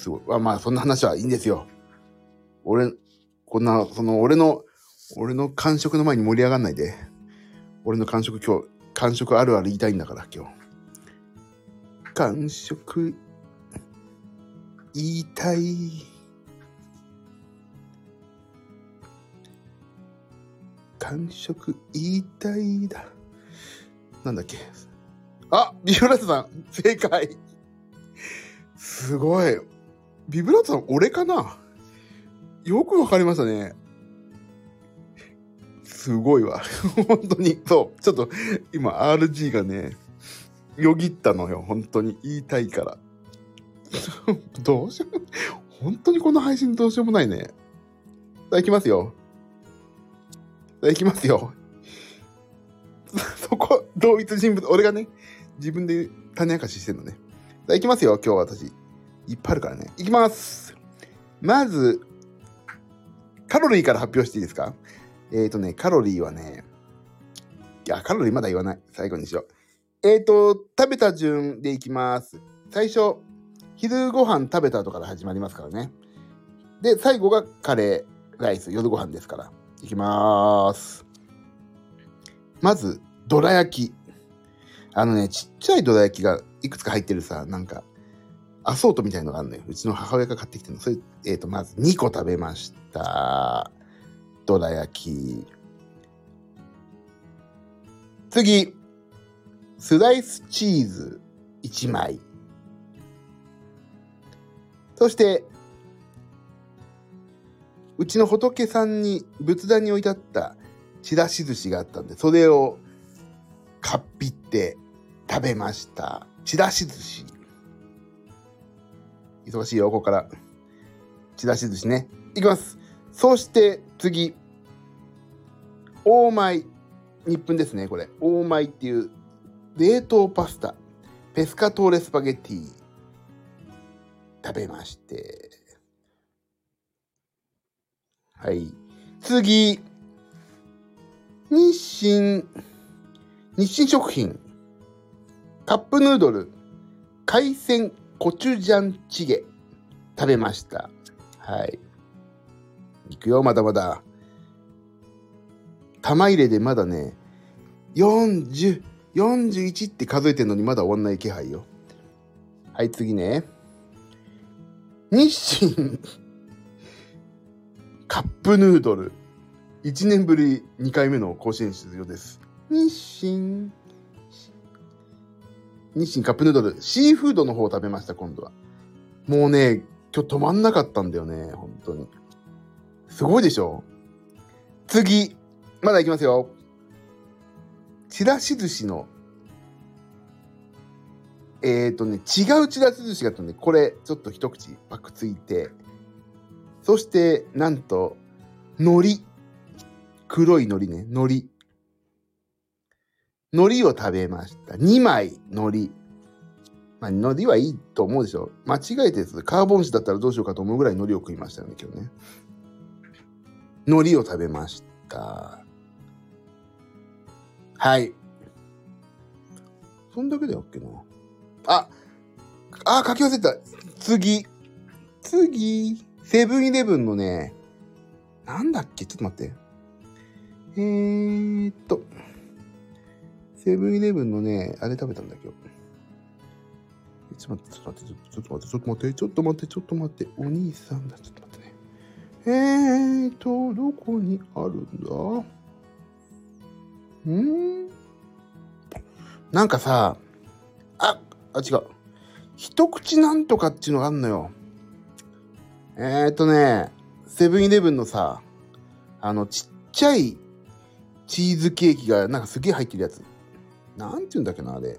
すごい。あまあ、そんな話はいいんですよ。俺、こんな、その、俺の、俺の感触の前に盛り上がんないで。俺の感触今日、感触あるある言いたいんだから、今日。感触、言いたい。感触言いたいだ。なんだっけ。あビブラートさん、正解。すごい。ビブラートさん、俺かな？よくわかりましたね。すごいわ。[LAUGHS] 本当に。そう。ちょっと、今、RG がね、よぎったのよ。本当に。言いたいから。[LAUGHS] どうしよう。本当にこの配信どうしようもないね。さあ、いきますよ。さあ、いきますよ。[LAUGHS] そこ、同一人物。俺がね、自分で種明かししてんのね。さあ、いきますよ。今日は私。いっぱいあるからね。いきます。まず、カロリーから発表していいですか？えっ、ー、とね、カロリーはね、いや、カロリーまだ言わない。最後にしよう。えっ、ー、と、食べた順でいきます。最初、昼ご飯食べた後から始まりますからね。で、最後がカレーライス、夜ご飯ですから。いきまーす。まず、どら焼き。あのね、ちっちゃいどら焼きがいくつか入ってるさ、なんか、アソートみたいのがあるのよ。うちの母親が買ってきてるの。それ、えっ、ー、と、まず2個食べました。どら焼き。次、スライスチーズ1枚。そして、うちの仏さんに仏壇に置いてあったちらし寿司があったんで、それをかっぴって食べました。ちらし寿司。忙しいよ、ここから。ちらし寿司ね。いきます。そして次。オーマイ。日本ですね、これ。オーマイっていう冷凍パスタ。ペスカトーレスパゲッティ。食べまして。はい。次。日清。日清食品。カップヌードル。海鮮コチュジャンチゲ食べました。はい。いくよ、まだまだ。玉入れでまだね、40、41って数えてんのにまだ終わんない気配よ。はい、次ね。日清カップヌードル。1年ぶり2回目の甲子園出場です。日清日清カップヌードル、シーフードの方を食べました、今度は。もうね、今日止まんなかったんだよね、本当に。すごいでしょ？次、まだいきますよ。ちらし寿司の、えっ、ー、とね、違うちらし寿司があったんで、これ、ちょっと一口パクついて、そして、なんと、海苔。黒い海苔ね、海苔。海苔を食べました。2枚海苔。まあ、海苔はいいと思うでしょ。間違えてカーボン紙だったらどうしようかと思うぐらい海苔を食いましたよね、今日ね。海苔を食べました。はい。そんだけだっけな。あ、あ、書き忘れた。次。次。セブンイレブンのね、なんだっけ？ちょっと待って。えーっと。セブンイレブンのね、あれ食べたんだ今日。ちょっと待って、ちょっと待って、ちょっと待って、ちょっと待って、ちょっと待って、お兄さんだ、ちょっと待ってね。えーと、どこにあるんだ？ん？なんかさ、あ、あ、違う。一口なんとかっていうのがあんのよ。えーとね、セブンイレブンのさ、あの、ちっちゃいチーズケーキがなんかすげえ入ってるやつ。なんて言うんだっけな、あれ。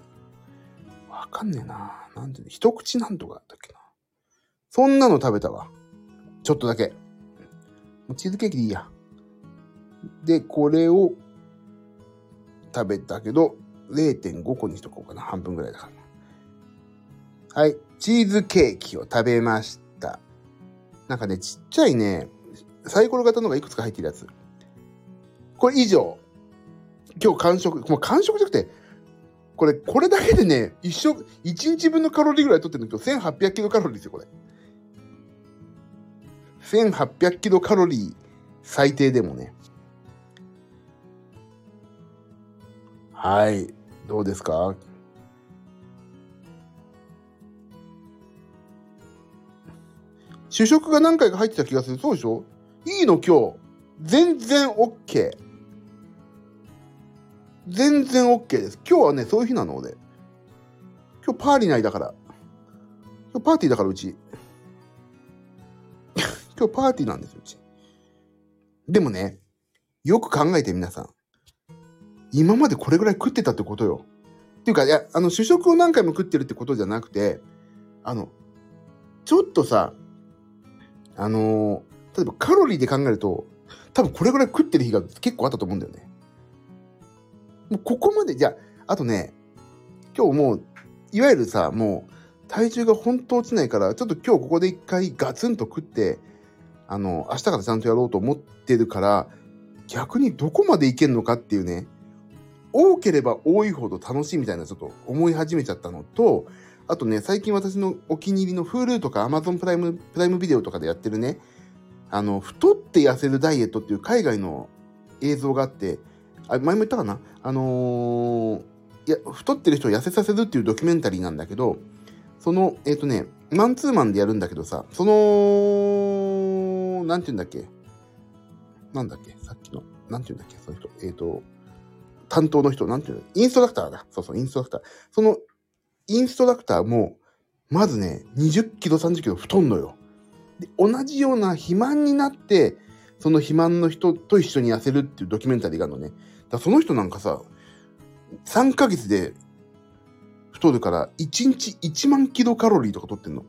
わかんねえな。なんていうの、一口なんとかだったっけな。そんなの食べたわ。ちょっとだけ。チーズケーキでいいや。で、これを食べたけど、0.5個にしとこうかな。半分ぐらいだから。はい。チーズケーキを食べました。なんかね、ちっちゃいね、サイコロ型のがいくつか入ってるやつ。これ以上。今日完食、もう完食じゃなくて、これ、これだけでね、一食、一日分のカロリーぐらい取ってるんだけど、1800キロカロリーですよ、これ。1800キロカロリー、最低でもね。はい。どうですか？主食が何回か入ってた気がする。そうでしょ？いいの？今日。全然 OK。全然 OK です。今日はね、そういう日なので。今日パーリー内だから。今日パーティーだからうち。[LAUGHS] 今日パーティーなんですよ、うち。でもね、よく考えて皆さん。今までこれぐらい食ってたってことよ。っていうか、いや、あの、主食を何回も食ってるってことじゃなくて、あの、ちょっとさ、あのー、例えばカロリーで考えると、多分これぐらい食ってる日が結構あったと思うんだよね。もうここまで、じゃあ、あとね、今日もう、いわゆるさ、もう、体重が本当落ちないから、ちょっと今日ここで一回ガツンと食って、あの、明日からちゃんとやろうと思ってるから、逆にどこまでいけるのかっていうね、多ければ多いほど楽しいみたいなちょっと思い始めちゃったのと、あとね、最近私のお気に入りの Hulu とか Amazon プライム、プライムビデオとかでやってるね、あの、太って痩せるダイエットっていう海外の映像があって、あ前も言ったかな？あのー、いや、太ってる人を痩せさせるっていうドキュメンタリーなんだけど、その、えっ、ー、とね、マンツーマンでやるんだけどさ、その、なんて言うんだっけ？なんだっけ？さっきの、なんて言うんだっけ？その人。えっ、ー、と、担当の人、なんていうの？インストラクターだ。そうそう、インストラクター。その、インストラクターも、まずね、20キロ、30キロ太んのよ。で、同じような肥満になって、その肥満の人と一緒に痩せるっていうドキュメンタリーがあるのね。だその人なんかさ、3ヶ月で太るから1日1万キロカロリーとか取ってんの。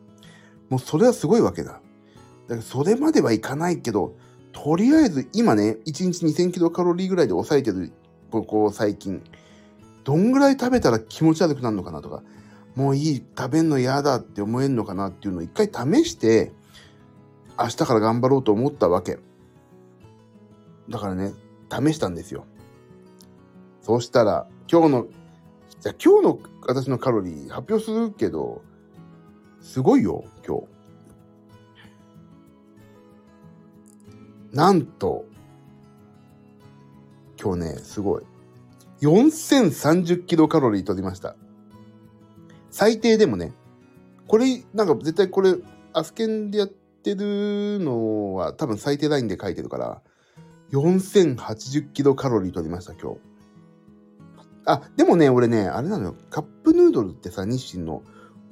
もうそれはすごいわけだ。だからそれまではいかないけど、とりあえず今ね、1日2000キロカロリーぐらいで抑えてる、ここ最近。どんぐらい食べたら気持ち悪くなるのかなとか、もういい、食べんの嫌だって思えんのかなっていうのを一回試して、明日から頑張ろうと思ったわけ。だからね、試したんですよ。そうしたら、今日の、じゃあ今日の私のカロリー発表するけど、すごいよ、今日。なんと、今日ね、すごい。4030キロカロリー取りました。最低でもね、これ、なんか絶対これ、アスケンでやってるのは多分最低ラインで書いてるから、4080キロカロリー取りました、今日。あ、でもね、俺ね、あれなのよ。カップヌードルってさ、日清の。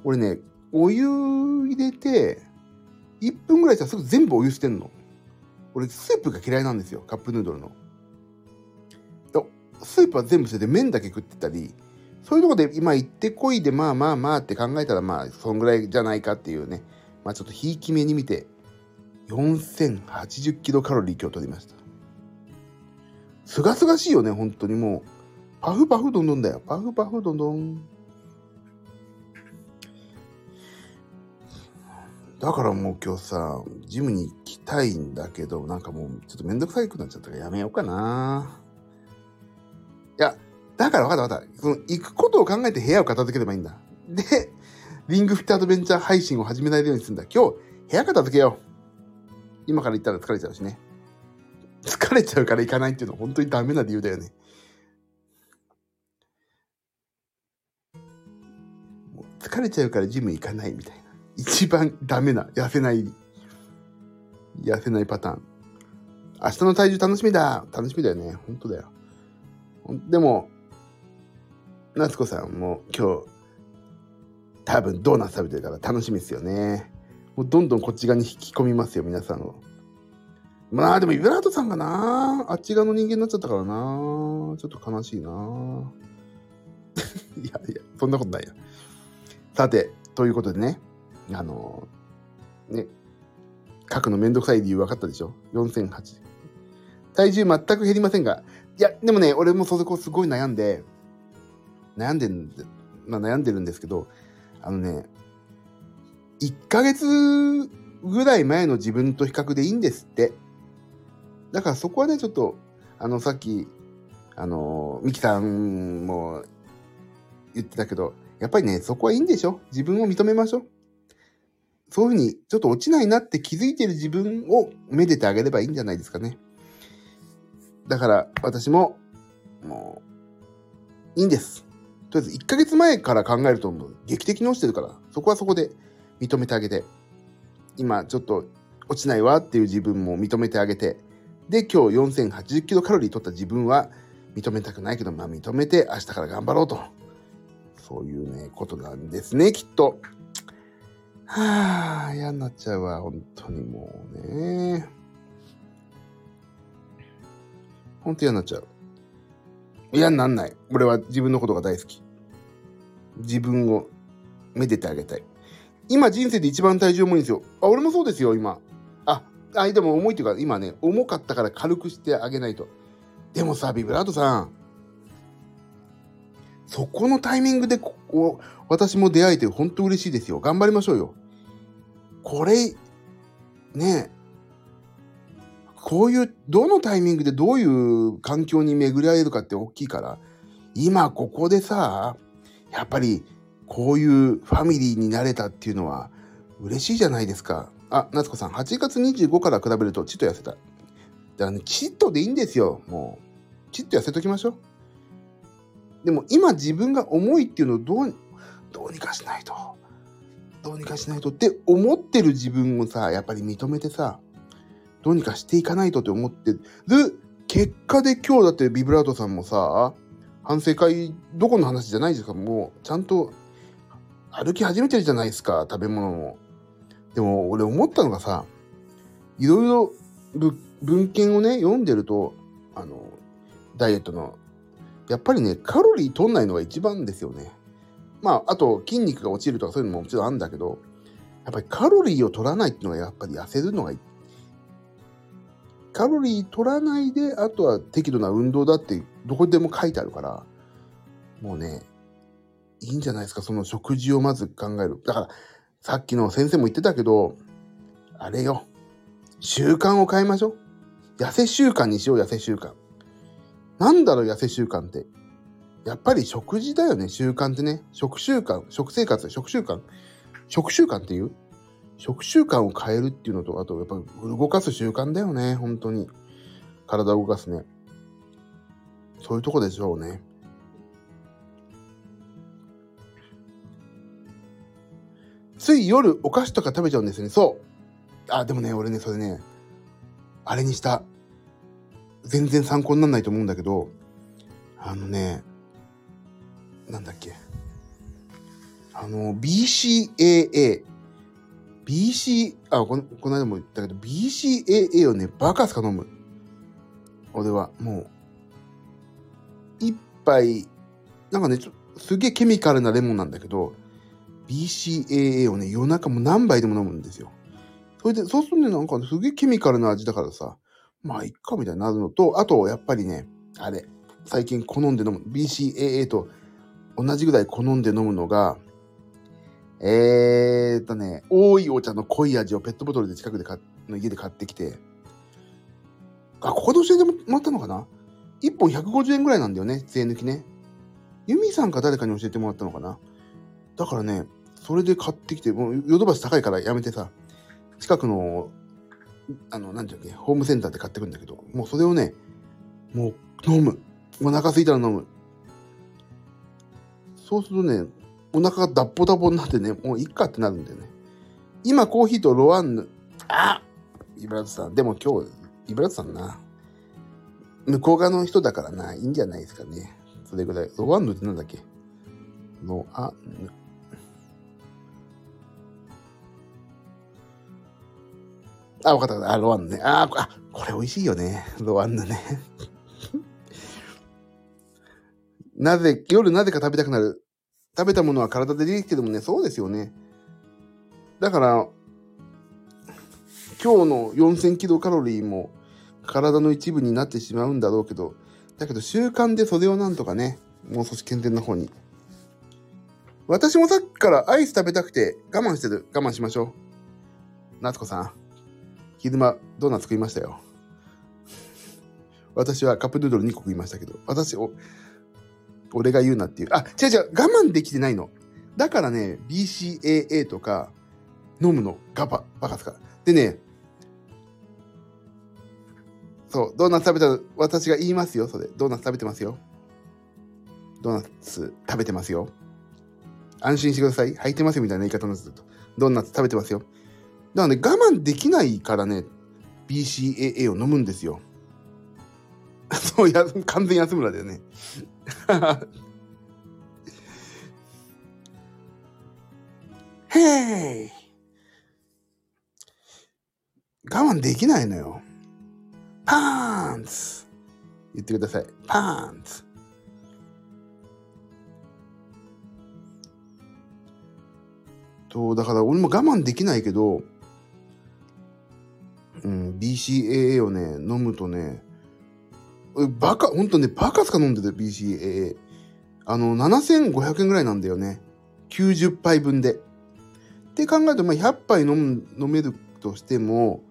俺ね、お湯入れて、1分ぐらいしたらすぐ全部お湯捨てんの。俺、スープが嫌いなんですよ。カップヌードルの。スープは全部捨てて麺だけ食ってたり、そういうとこで今行ってこいで、まあまあまあって考えたら、まあ、そんぐらいじゃないかっていうね。まあちょっとひいき目に見て、4080キロカロリー今日取りました。すがすがしいよね、本当にもう。パフパフどんどんだよ。パフパフどんどん。だからもう今日さ、ジムに行きたいんだけど、なんかもうちょっとめんどくさいくなっちゃったからやめようかな。いや、だから分かった分かった。その行くことを考えて部屋を片付ければいいんだ。で、リングフィットアドベンチャー配信を始められるようにするんだ。今日、部屋片付けよう。今から行ったら疲れちゃうしね。疲れちゃうから行かないっていうのは本当にダメな理由だよね。疲れちゃうからジム行かないみたいな。一番ダメな、痩せない、痩せないパターン。明日の体重楽しみだ楽しみだよね。本当だよ。でも、夏子さんも今日、多分ドーナツ食べてるから楽しみですよね。もうどんどんこっち側に引き込みますよ、皆さんを。まあでも、イベラートさんがな、あっち側の人間になっちゃったからな、ちょっと悲しいな。[LAUGHS] いやいや、そんなことないよ。さて、ということでね、あのね、書くのめんどくさい理由分かったでしょ ?4008。体重全く減りませんが、いや、でもね、俺もそこすごい悩んで、悩んでん、まあ悩んでるんですけど、あのね、1ヶ月ぐらい前の自分と比較でいいんですって。だからそこはね、ちょっと、あの、さっき、あの、ミキさんも言ってたけど、やっぱりね、そこはいいんでしょ？自分を認めましょう。そういうふうに、ちょっと落ちないなって気づいてる自分をめでてあげればいいんじゃないですかね。だから、私も、もう、いいんです。とりあえず、1ヶ月前から考えると、劇的に落ちてるから、そこはそこで認めてあげて、今、ちょっと落ちないわっていう自分も認めてあげて、で、今日4080キロカロリー取った自分は認めたくないけど、まあ認めて明日から頑張ろうと。そういうね、ことなんですね、きっと。はあ、嫌になっちゃうわ、本当にもうね。本当嫌になっちゃう。嫌になんない。俺は自分のことが大好き。自分をめでてあげたい。今人生で一番体重重いんですよ。あ、俺もそうですよ、今。あ、でも重いっていうか、今ね、重かったから軽くしてあげないと。でもさ、ビブラートさん、そこのタイミングでここ、私も出会えて本当嬉しいですよ。頑張りましょうよ。これ、ねえこういう、どのタイミングでどういう環境に巡り合えるかって大きいから、今ここでさ、やっぱりこういうファミリーになれたっていうのは嬉しいじゃないですか。あ、夏子さん、8月25から比べるとちっと痩せた。だからね、ちっとでいいんですよ。もう、ちっと痩せときましょう。でも今自分が重いっていうのをどう、どうにかしないと。どうにかしないとって思ってる自分をさ、やっぱり認めてさ、どうにかしていかないとって思ってる結果で今日だってビブラートさんもさ、反省会どこの話じゃないですかもうちゃんと歩き始めてるじゃないですか食べ物も。でも俺思ったのがさいろいろ文献をね読んでるとあのダイエットのやっぱりねカロリー取んないのが一番ですよね。まああと筋肉が落ちるとかそういうのももちろんあるんだけどやっぱりカロリーを取らないっていうのがやっぱり痩せるのがいい。カロリー取らないであとは適度な運動だってどこでも書いてあるからもうねいいんじゃないですかその食事をまず考える。だからさっきの先生も言ってたけどあれよ習慣を変えましょう。痩せ習慣にしよう痩せ習慣。なんだろう痩せ習慣ってやっぱり食事だよね習慣ってね食習慣食生活食習慣食習慣っていう？食習慣を変えるっていうのと、あとやっぱ動かす習慣だよね、本当に。体を動かすね。そういうとこでしょうね。つい夜お菓子とか食べちゃうんですね。そう。あ、でもね、俺ね、それね、あれにした。全然参考にならないと思うんだけど、あのね、なんだっけ。あの、BCAA。BC、あ、この、この間も言ったけど、BCAA をね、バカすか飲む。俺は、もう、一杯、なんかね、すげえケミカルなレモンなんだけど、BCAA をね、夜中も何杯でも飲むんですよ。それで、そうするとね、なんかすげえケミカルな味だからさ、まあ、いっか、みたいになるのと、あと、やっぱりね、あれ、最近好んで飲む、BCAA と同じぐらい好んで飲むのが、えーっとね、多いお茶の濃い味をペットボトルで近くで買の家で買ってきて、あ、ここで教えてもらったのかな ?1 本150円ぐらいなんだよね、税抜きね。ユミさんか誰かに教えてもらったのかな？だからね、それで買ってきて、もうヨドバシ高いからやめてさ、近くの、あの、なんていうわけ、ホームセンターで買ってくんだけど、もうそれをね、もう飲む。お腹空いたら飲む。そうするとね、お腹がダッポダポになってね、もういっかってなるんだよね。今コーヒーとロワンヌ、あイブラトさん。でも今日、イブラトさんな。向こう側の人だからな、いいんじゃないですかね。それぐらい。ロワンヌってなんだっけ？ロアンヌ。あ、わかったわかった。あ、ロワンヌね。あ、あ、これ美味しいよね。ロワンヌね。[LAUGHS] なぜ、夜なぜか食べたくなる食べたものは体でできてるもね、そうですよね。だから、今日の4000キロカロリーも体の一部になってしまうんだろうけど、だけど習慣で袖をなんとかね、もう少し健全な方に。私もさっきからアイス食べたくて我慢してる。我慢しましょう。夏子さん、昼間ドーナツ食いましたよ。私はカップヌードル2個食いましたけど、私を、俺が言うなっていう。あ、違う違う、我慢できてないの。だからね、BCAA とか飲むの。ガバ、バカすか。でね、そう、ドーナツ食べたら私が言いますよ、それ。ドーナツ食べてますよ。ドーナツ食べてますよ。安心してください。履いてますよみたいな言い方のずっと。ドーナツ食べてますよ。だからね、我慢できないからね、BCAA を飲むんですよ。[LAUGHS] そうや、完全安村だよね。[LAUGHS] へい。我慢できないのよ。パンツ言ってください。パンツと、だから俺も我慢できないけど、うん、BCAA をね、飲むとね、バカ、ほんとね、バカすか飲んでる BCAA。あの、7500円ぐらいなんだよね。90杯分で。って考えると、まあ、100杯飲む、飲めるとしても、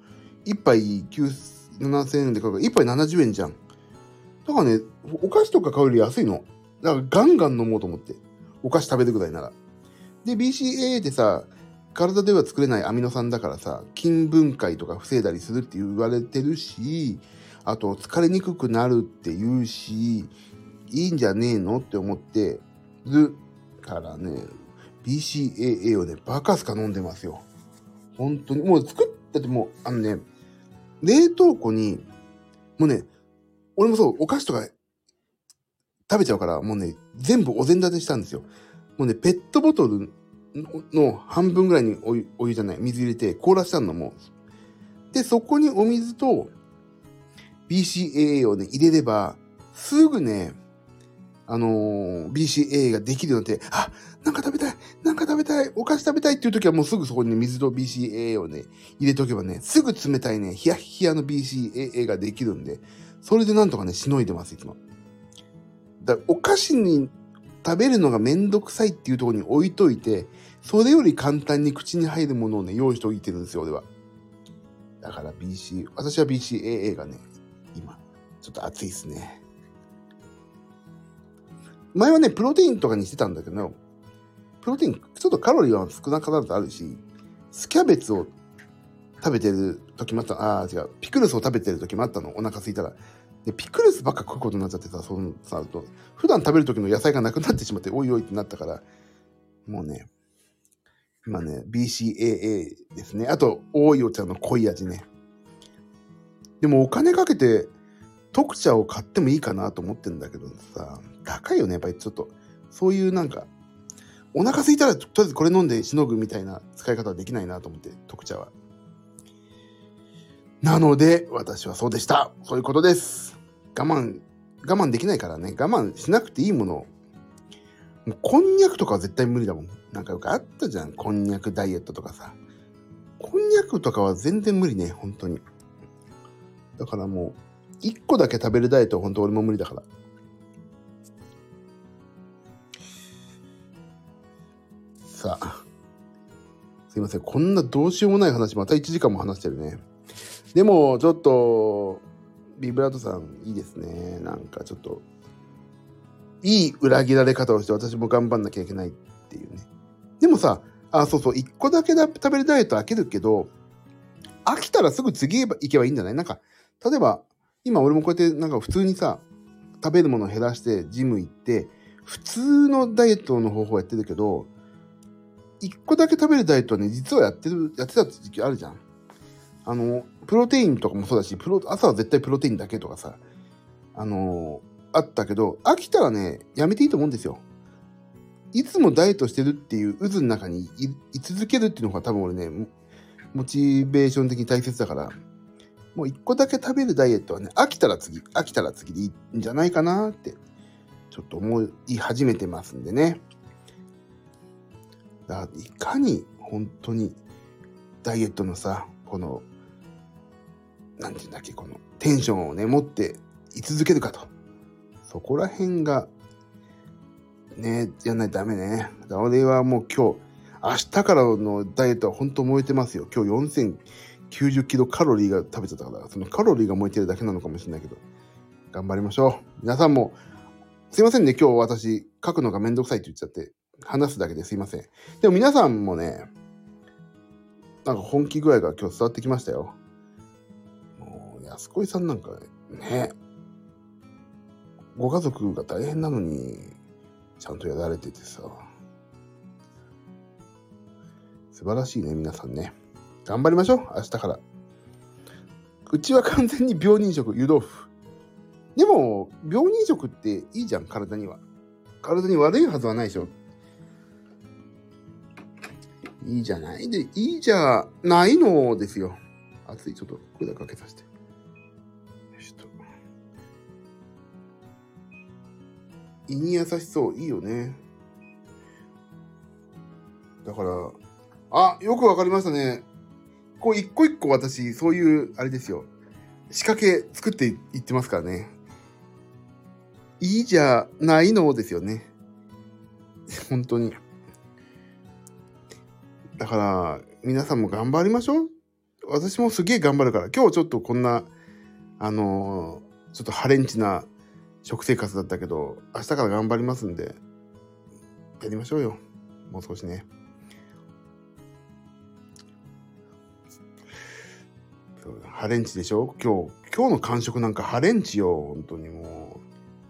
1杯9、7000円で買うから1杯70円じゃん。だからね、お菓子とか買うより安いの。だからガンガン飲もうと思って。お菓子食べるぐらいなら。で、BCAA ってさ、体では作れないアミノ酸だからさ、筋分解とか防いだりするって言われてるし、あと疲れにくくなるって言うし、いいんじゃねえのって思ってるからね、BCAA をね、バカすか飲んでますよ。本当に。もう作ったってもう、あのね、冷凍庫に、もうね、俺もそう、お菓子とか食べちゃうから、もうね、全部お膳立てしたんですよ。もうね、ペットボトルの半分ぐらいにお湯お湯じゃない、水入れて凍らしたのも。で、そこにお水と BCAA をね、入れれば、すぐね、あのー、BCAA ができるので、あ、なんか食べたいなんか食べたいお菓子食べたいっていう時はもうすぐそこに、水と BCAA をね、入れておけばね、すぐ冷たいね、ヒヤヒヤの BCAA ができるんで、それでなんとかね、しのいでます、いつも。だお菓子に食べるのがめんどくさいっていうところに置いといて、それより簡単に口に入るものをね、用意しておいてるんですよ、俺は。だから BC、私は BCAA がね、今、ちょっと熱いですね。前はね、プロテインとかにしてたんだけど、プロテイン、ちょっとカロリーは少なからずあるし、スキャベツを食べてる時もあった、ああ、違う、ピクルスを食べてる時もあったの、お腹空いたら。で、ピクルスばっか食うことになっちゃってさ、そうさ、と、普段食べる時の野菜がなくなってしまって、おいおいってなったから、もうね、今ね、BCAA ですね。あと、多いお茶の濃い味ね。でもお金かけて、特茶を買ってもいいかなと思ってんだけどさ、高いよね、やっぱりちょっと。そういうなんか、お腹空いたらとりあえずこれ飲んでしのぐみたいな使い方はできないなと思って、特茶は。なので、私はそうでした。そういうことです。我慢、我慢できないからね、我慢しなくていいものもうこんにゃくとかは絶対無理だもん。なんかよくあったじゃん。こんにゃくダイエットとかさ。こんにゃくとかは全然無理ね、本当に。だからもう、一個だけ食べるダイエットは本当俺も無理だから。さあ。すいません。こんなどうしようもない話、また1時間も話してるね。でも、ちょっと、ビブラートさん、いいですね。なんかちょっと、いい裏切られ方をして私も頑張んなきゃいけないっていうね。もさ、あ、そうそう、一個だけ食べるダイエット飽きるけど、飽きたらすぐ次へ行けばいいんじゃない？なんか、例えば、今俺もこうやってなんか普通にさ、食べるものを減らしてジム行って、普通のダイエットの方法やってるけど、一個だけ食べるダイエットはね、実はやってる、やってた時期あるじゃん。あの、プロテインとかもそうだし、プロ、朝は絶対プロテインだけとかさ、あの、あったけど、飽きたらね、やめていいと思うんですよ。いつもダイエットしてるっていう渦の中に居続けるっていうのが多分俺ね、モチベーション的に大切だから、もう一個だけ食べるダイエットはね、飽きたら次、飽きたら次でいいんじゃないかなって、ちょっと思い始めてますんでね。だいかに本当にダイエットのさ、この、なんて言うんだっけ、このテンションをね、持って居続けるかと。そこら辺が、ね、やんないとダメね。俺はもう今日、明日からのダイエットは本当燃えてますよ。今日4090キロカロリーが食べちゃったから、そのカロリーが燃えてるだけなのかもしれないけど、頑張りましょう。皆さんも、すいませんね、今日私、書くのがめんどくさいって言っちゃって、話すだけですいません。でも皆さんもね、なんか本気具合が今日伝わってきましたよ。もう、安子さんなんかね、ご家族が大変なのに、ちゃんとやられててさ。素晴らしいね、皆さんね。頑張りましょう、明日から。うちは完全に病人食、湯豆腐。でも、病人食っていいじゃん、体には。体に悪いはずはないでしょ。いいじゃない？で、いいじゃないのですよ。熱い、ちょっと、これだけかけさせて。胃に優しそう。いいよね。だから、あ、よくわかりましたね。こう、一個一個私、そういう、あれですよ。仕掛け作っていってますからね。いいじゃないのですよね。本当に。だから、皆さんも頑張りましょう。私もすげえ頑張るから。今日ちょっとこんなあのー、ちょっとハレンチな食生活だったけど、明日から頑張りますんで、やりましょうよ。もう少しね。ハレンチでしょ？今日、今日の感触なんかハレンチよ。本当にもう。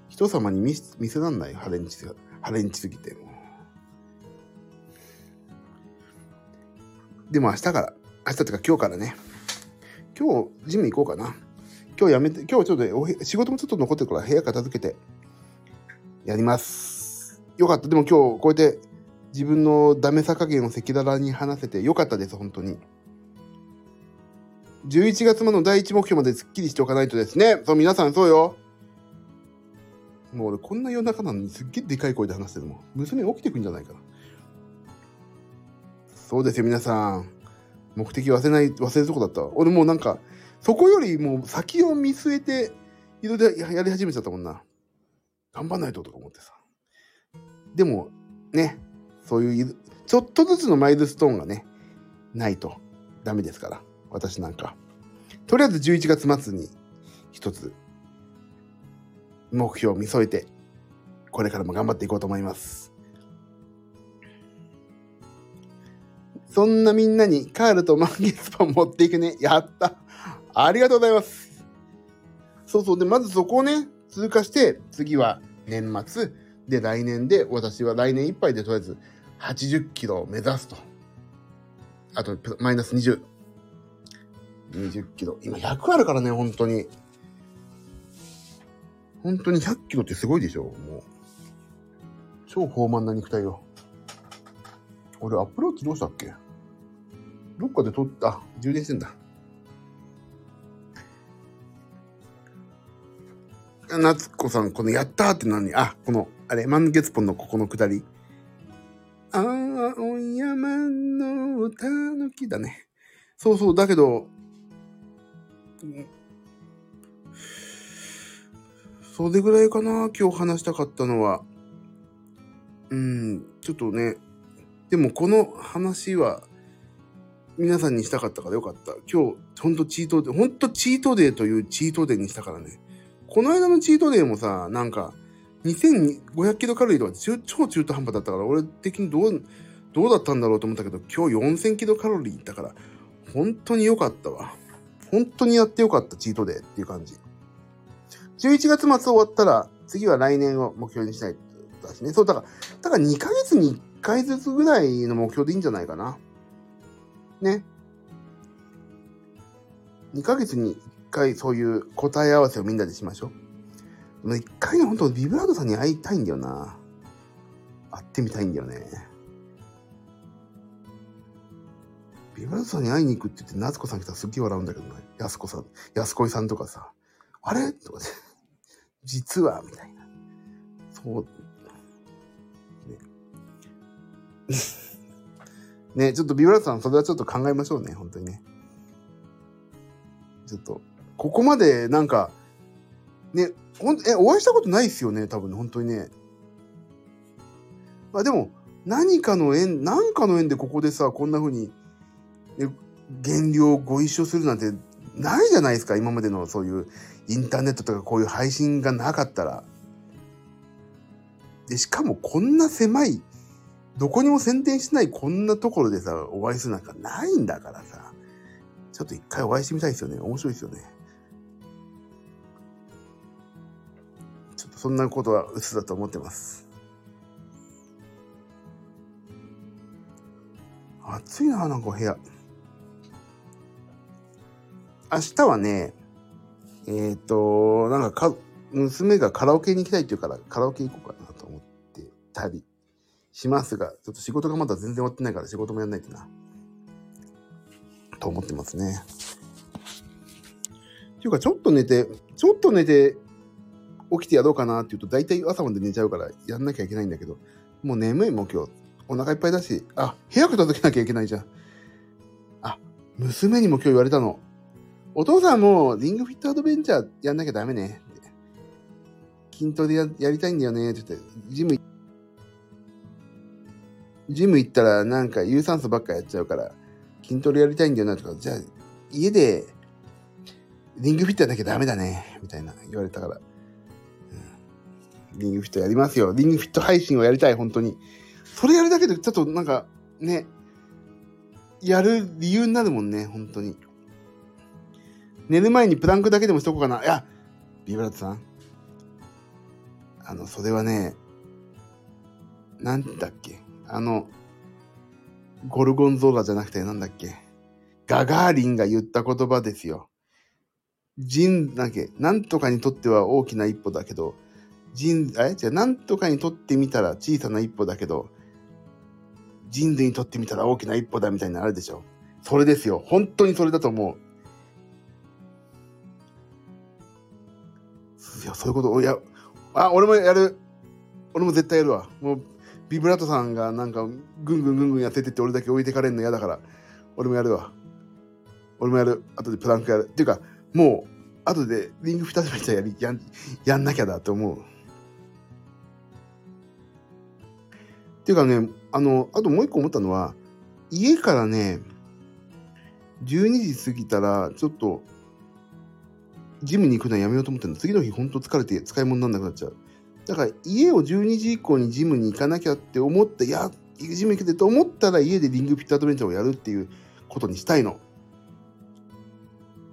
人様に見見せらんないハレンチハレンチすぎて。でも明日から、明日とか今日からね。今日、ジム行こうかな。今日やめて、今日ちょっと仕事もちょっと残ってるから部屋片付けてやります。よかった。でも今日こうやって自分のダメさ加減を赤裸々に話せてよかったです、本当に。11月までの第一目標まですっきりしておかないとですね。そう、皆さんそうよ。もう俺こんな夜中なのにすっげえでかい声で話してるもん。娘起きてくんじゃないかな。そうですよ、皆さん。目的忘れない、忘れるとこだった。俺もうなんか、そこよりもう先を見据えて、いろいろやり始めちゃったもんな。頑張んないととか思ってさ。でも、ね、そういう、ちょっとずつのマイルストーンがね、ないとダメですから。私なんか。とりあえず11月末に一つ目標を見添えて、これからも頑張っていこうと思います。そんなみんなにカールと満月パン持っていくね。やったありがとうございますそうそう。で、まずそこをね、通過して、次は年末。で、来年で、私は来年いっぱいでとりあえず80キロを目指すと。あと、マイナス20。20キロ。今100あるからね、本当に。本当に100キロってすごいでしょもう。超豊満な肉体よ。俺、アップローチどうしたっけ？どっかで撮った。充電してんだ。夏子さん、このやったーって何？あ、この、あれ、満月ポンのここのくだり。ああ、お山のたぬきだね。そうそう、だけど、それぐらいかな、今日話したかったのは。うん、ちょっとね、でもこの話は皆さんにしたかったからよかった。今日、ほんとチートデー、ほんとチートデーというチートデーにしたからね。この間のチートデーもさ、なんか、2500キロカロリーとか超中途半端だったから、俺的にどう、どうだったんだろうと思ったけど、今日4000キロカロリーだから、本当に良かったわ。本当にやってよかったチートデーっていう感じ。11月末終わったら、次は来年を目標にしないとだしね。そう、だから、だから2ヶ月に1回ずつぐらいの目標でいいんじゃないかな。ね。2ヶ月に回そういう答え合わせをみんなでしましょう。でも1回ね、本当ビブラードさんに会いたいんだよな。会ってみたいんだよね。ビブラードさんに会いに行くって言って、夏子さん来たらすっげえ笑うんだけどね。安子さん、安子さんとかさ、あれ？とかね、実は、みたいな。そう。ね。[LAUGHS] ね、ちょっとビブラードさん、それはちょっと考えましょうね、本当にね。ちょっと、ここまでなんか、ね、ほんえ、お会いしたことないっすよね、多分、本当にね。まあでも、何かの縁、何かの縁でここでさ、こんな風に減量ご一緒するなんてないじゃないですか？今までのそういうインターネットとかこういう配信がなかったら。でしかもこんな狭いどこにも宣伝しないこんなところでさお会いするなんかないんだからさちょっと一回お会いしてみたいですよね面白いですよね。そんなことは薄だと思ってます。暑いな、なんか部屋。明日はね、えっ、ー、と、なんかか、娘がカラオケに行きたいって言うから、カラオケ行こうかなと思ってたりしますが、ちょっと仕事がまだ全然終わってないから仕事もやんないとな。と思ってますね。っていうか、ちょっと寝て、ちょっと寝て、起きてやろうかなって言うと、大体朝まで寝ちゃうからやんなきゃいけないんだけど、もう眠いもん今日。お腹いっぱいだし、あ、部屋片付けなきゃいけないじゃん。あ、娘にも今日言われたの。お父さんもリングフィットアドベンチャーやんなきゃダメね。筋トレややりたいんだよね。って言って、ジム、ジム行ったらなんか有酸素ばっかやっちゃうから、筋トレやりたいんだよなとか、じゃあ家でリングフィットやなきゃダメだね、みたいな言われたから。リングフィットやりますよ。リングフィット配信をやりたい、本当に。それやるだけでちょっとなんか、ね、やる理由になるもんね、本当に。寝る前にプランクだけでもしとこうかな。いや、ビブラットさん。あの、それはね、なんだっけ。あの、ゴルゴンゾーラじゃなくてなんだっけ。ガガーリンが言った言葉ですよ。人だけ、なんとかにとっては大きな一歩だけど、人、あれ？じゃなんとかにとってみたら小さな一歩だけど、人類にとってみたら大きな一歩だみたいなのあるでしょ。それですよ。本当にそれだと思う。いや、そういうこと、いや、あ、俺もやる。俺も絶対やるわ。もう、ビブラートさんがなんか、ぐんぐんぐんぐんやっててって俺だけ置いてかれんの嫌だから、俺もやるわ。俺もやる。後でプランクやる。っていうか、もう、後でリング2つめちゃやり、やん、やんなきゃだと思う。ていうかね、あの、あともう一個思ったのは、家からね、12時過ぎたら、ちょっと、ジムに行くのはやめようと思ってるの。次の日ほんと疲れて使い物にならなくなっちゃう。だから家を12時以降にジムに行かなきゃって思って、いや、ジム行けてと思ったら家でリングフィットアドベンチャーをやるっていうことにしたいの。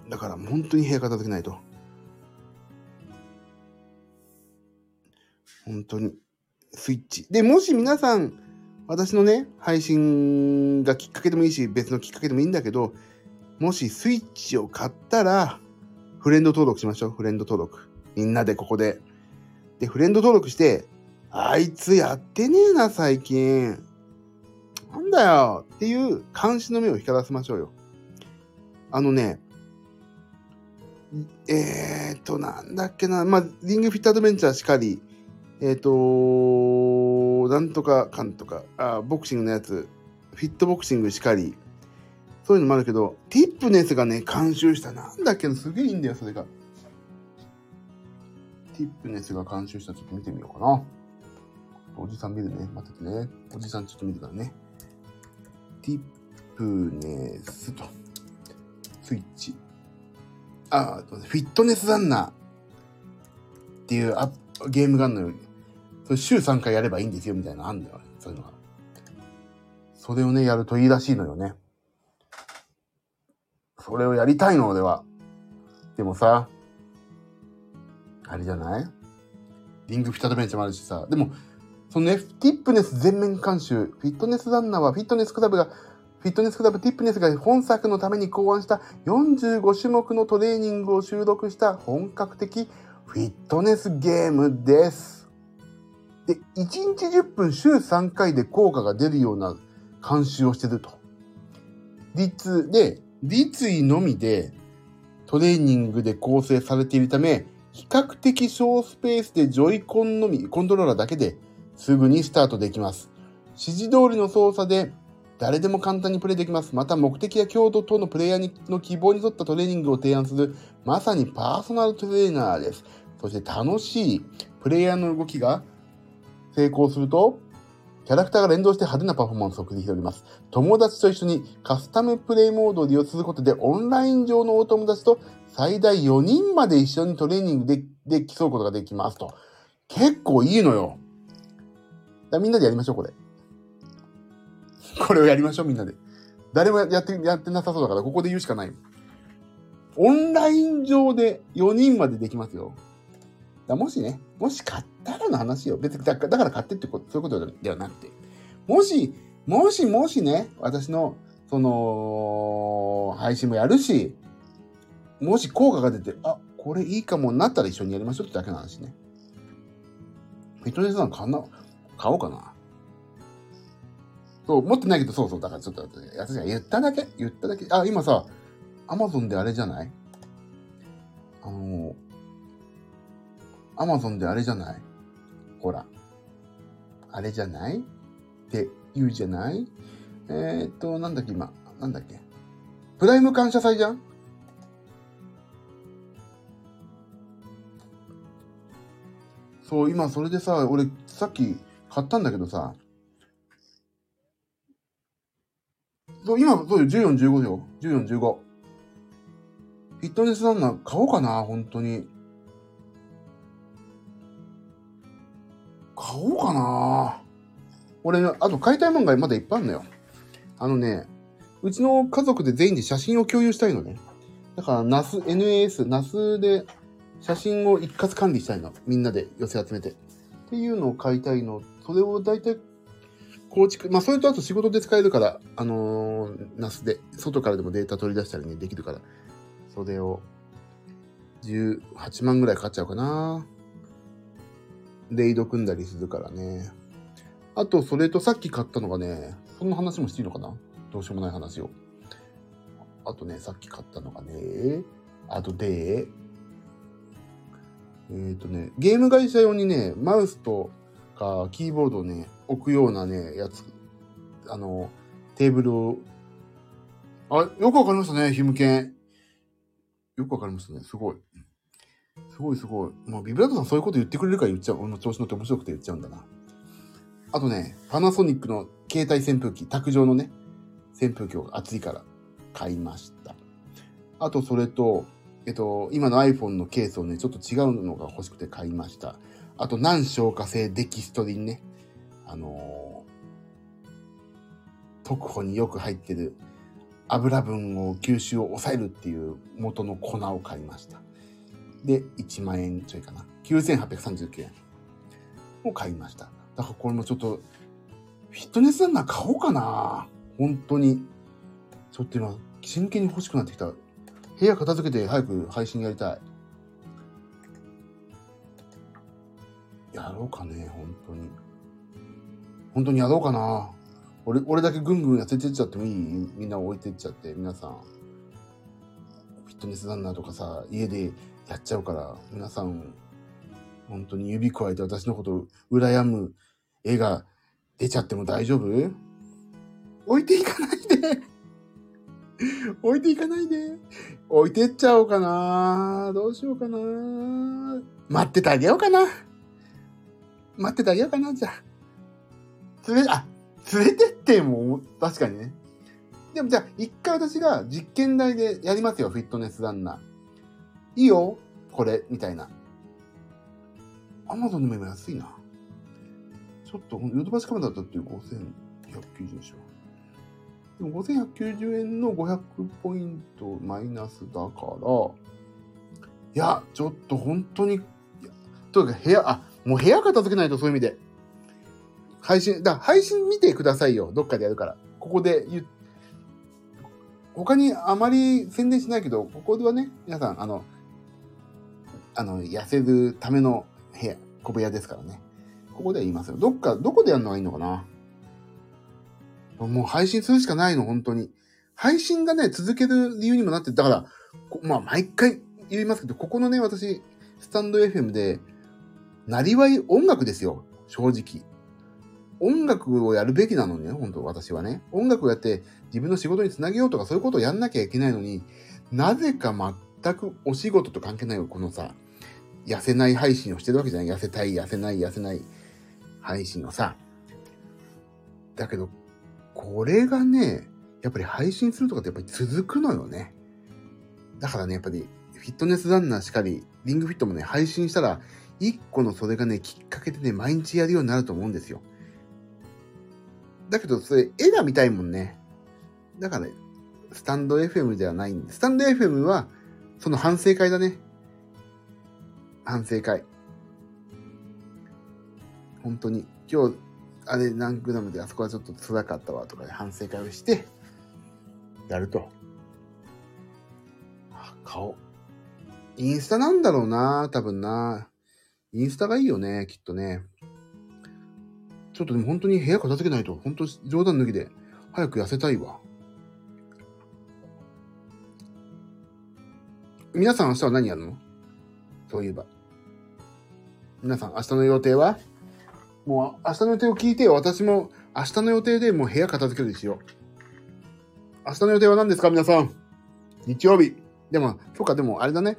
だから本当に部屋片付けないと。本当に。スイッチ。で、もし皆さん、私のね、配信がきっかけでもいいし、別のきっかけでもいいんだけど、もしスイッチを買ったら、フレンド登録しましょう。フレンド登録。みんなでここで。で、フレンド登録して、あいつやってねえな、最近。なんだよっていう監視の目を光らせましょうよ。あのね、えーと、なんだっけな、まあ、リングフィットアドベンチャーしかり、えーと、なんとかかんとか、あボクシングのやつ、フィットボクシングしかり、そういうのもあるけど、ティップネスがね、監修した、なんだっけ、すげえいいんだよ、それが。ティップネスが監修したちょっと見てみようかな。おじさん見るね。待っててね。おじさんちょっと見るからね。ティップネスと。スイッチ。あ、フィットネスランナーっていうアゲームがあるのよ。それ週3回やればいいんですよみたいなのあんだよ。そういうのが。それをね、やるといいらしいのよね。それをやりたいの、俺は。でもさ、あれじゃない？リングフィットアドベンチャーもあるしさ。でも、そのね、ティップネス全面監修、フィットネスランナーはフィットネスクラブが、フィットネスクラブティップネスが本作のために考案した45種目のトレーニングを収録した本格的フィットネスゲームです。で、1日10分週3回で効果が出るような監修をしてると。立で、立位のみでトレーニングで構成されているため、比較的小スペースでジョイコンのみ、コントローラーだけですぐにスタートできます。指示通りの操作で誰でも簡単にプレイできます。また目的や強度等のプレイヤーの希望に沿ったトレーニングを提案する、まさにパーソナルトレーナーです。そして楽しいプレイヤーの動きが成功すると、キャラクターが連動して派手なパフォーマンスを繰り広げます。友達と一緒にカスタムプレイモードを利用することで、オンライン上のお友達と最大4人まで一緒にトレーニングでで競うことができますと。結構いいのよ。みんなでやりましょう、これ。これをやりましょう、みんなで。誰もやって、やってなさそうだから、ここで言うしかない。オンライン上で4人までできますよ。だもしね、もし買ったらの話よ。別にだから買ってってこと、そういうことではなくて。もし、もしもしね、私の、その、配信もやるし、もし効果が出て、あ、これいいかもなったら一緒にやりましょうってだけの話ね。フィットネスなん買買おうかな。そう、持ってないけど、そうそう、だからちょっと、私が言っただけ、言っただけ。あ、今さ、アマゾンであれじゃない？あの、アマゾンであれじゃない？ほら。あれじゃない？って言うじゃない？えー、っと、なんだっけ今、なんだっけ？プライム感謝祭じゃん？そう、今それでさ、俺さっき買ったんだけどさ、そう、今、そうよ、14、15よ。14、15。フィットネスランナー買おうかな、本当に。買おうかな。俺、あと買いたいもんがまだいっぱいあるのよ。あのね、うちの家族で全員で写真を共有したいのね。だから、ナス、NAS、ナスで写真を一括管理したいの。みんなで寄せ集めて。っていうのを買いたいの。それを大体構築、まあそれとあと仕事で使えるから、あのー、ナスで、外からでもデータ取り出したりね、できるから、それを18万ぐらいかかっちゃうかな。レイド組んだりするからね。あと、それとさっき買ったのがね、そんな話もしていいのかな？どうしようもない話を。あとね、さっき買ったのがね、あとで、えっ、ー、とね、ゲーム会社用にね、マウスとかキーボードをね、置くようなね、やつ、あの、テーブルを、あ、よくわかりましたね、ヒムケン。よくわかりましたね、すごい。すごいすごい。もうビブラートさんそういうこと言ってくれるから言っちゃう。俺の調子乗って面白くて言っちゃうんだな。あとね、パナソニックの携帯扇風機、卓上のね、扇風機を暑いから買いました。あとそれと、えっと、今の iPhone のケースをね、ちょっと違うのが欲しくて買いました。あと、難消化性デキストリンね。あのー、特保によく入ってる油分を吸収を抑えるっていう元の粉を買いました。で、1万円ちょいかな。9839円を買いました。だからこれもちょっと、フィットネスランナー買おうかな本当に。ちょっと今、真剣に欲しくなってきた。部屋片付けて早く配信やりたい。やろうかね、本当に。本当にやろうかな。俺、俺だけぐんぐん痩せてっちゃってもいい？みんな置いてっちゃって、皆さん。フィットネスランナーとかさ、家でやっちゃうから、皆さん、本当に指加えて私のこと羨む絵が出ちゃっても大丈夫？置いていかないで置いていかないで置いてっちゃおうかなどうしようかな待っててあげようかな待っててあげようかなじゃあ。連れ、あ、連れてっても、確かにね。でもじゃあ、一回私が実験台でやりますよ、フィットネスランナー。いいよ、これ、みたいな。アマゾンでも今安いな。ちょっと、ヨドバシカメラだったって5190円でしょ。でも5190円の500ポイントマイナスだから、いや、ちょっと本当に、とにか部屋、あ、もう部屋片付けないとそういう意味で。配信、だ配信見てくださいよ。どっかでやるから。ここで言他にあまり宣伝しないけど、ここではね、皆さん、あの、あの、痩せるための部屋、小部屋ですからね。ここでは言いますよ。どっか、どこでやるのがいいのかな？もう配信するしかないの、本当に。配信がね、続ける理由にもなって、だから、まあ、毎回言いますけど、ここのね、私、スタンド FM で、なりわい音楽ですよ、正直。音楽をやるべきなのね、本当私はね。音楽をやって自分の仕事につなげようとかそういうことをやんなきゃいけないのに、なぜか全くお仕事と関係ないよ、このさ、痩せない配信をしてるわけじゃない。痩せたい、痩せない、痩せない配信をさ。だけど、これがね、やっぱり配信するとかってやっぱり続くのよね。だからね、やっぱりフィットネスランナーしかり、リングフィットもね、配信したら一個のそれがね、きっかけでね、毎日やるようになると思うんですよ。だけど、それ、絵が見たいもんね。だからね、スタンド FM ではないんで、スタンド FM は、その反省会だね。反省会。本当に、今日、あれ何グラムであそこはちょっと辛かったわとかで反省会をして、やると。あ、顔。インスタなんだろうな、多分な。インスタがいいよね、きっとね。ちょっとでも本当に部屋片付けないと、本当冗談抜きで、早く痩せたいわ。皆さん明日は何やるの？そういえば。皆さん明日の予定は？もう明日の予定を聞いて。私も明日の予定でもう部屋片付けるでしよう。明日の予定は何ですか？皆さん。日曜日。でも、そうか、でもあれだね。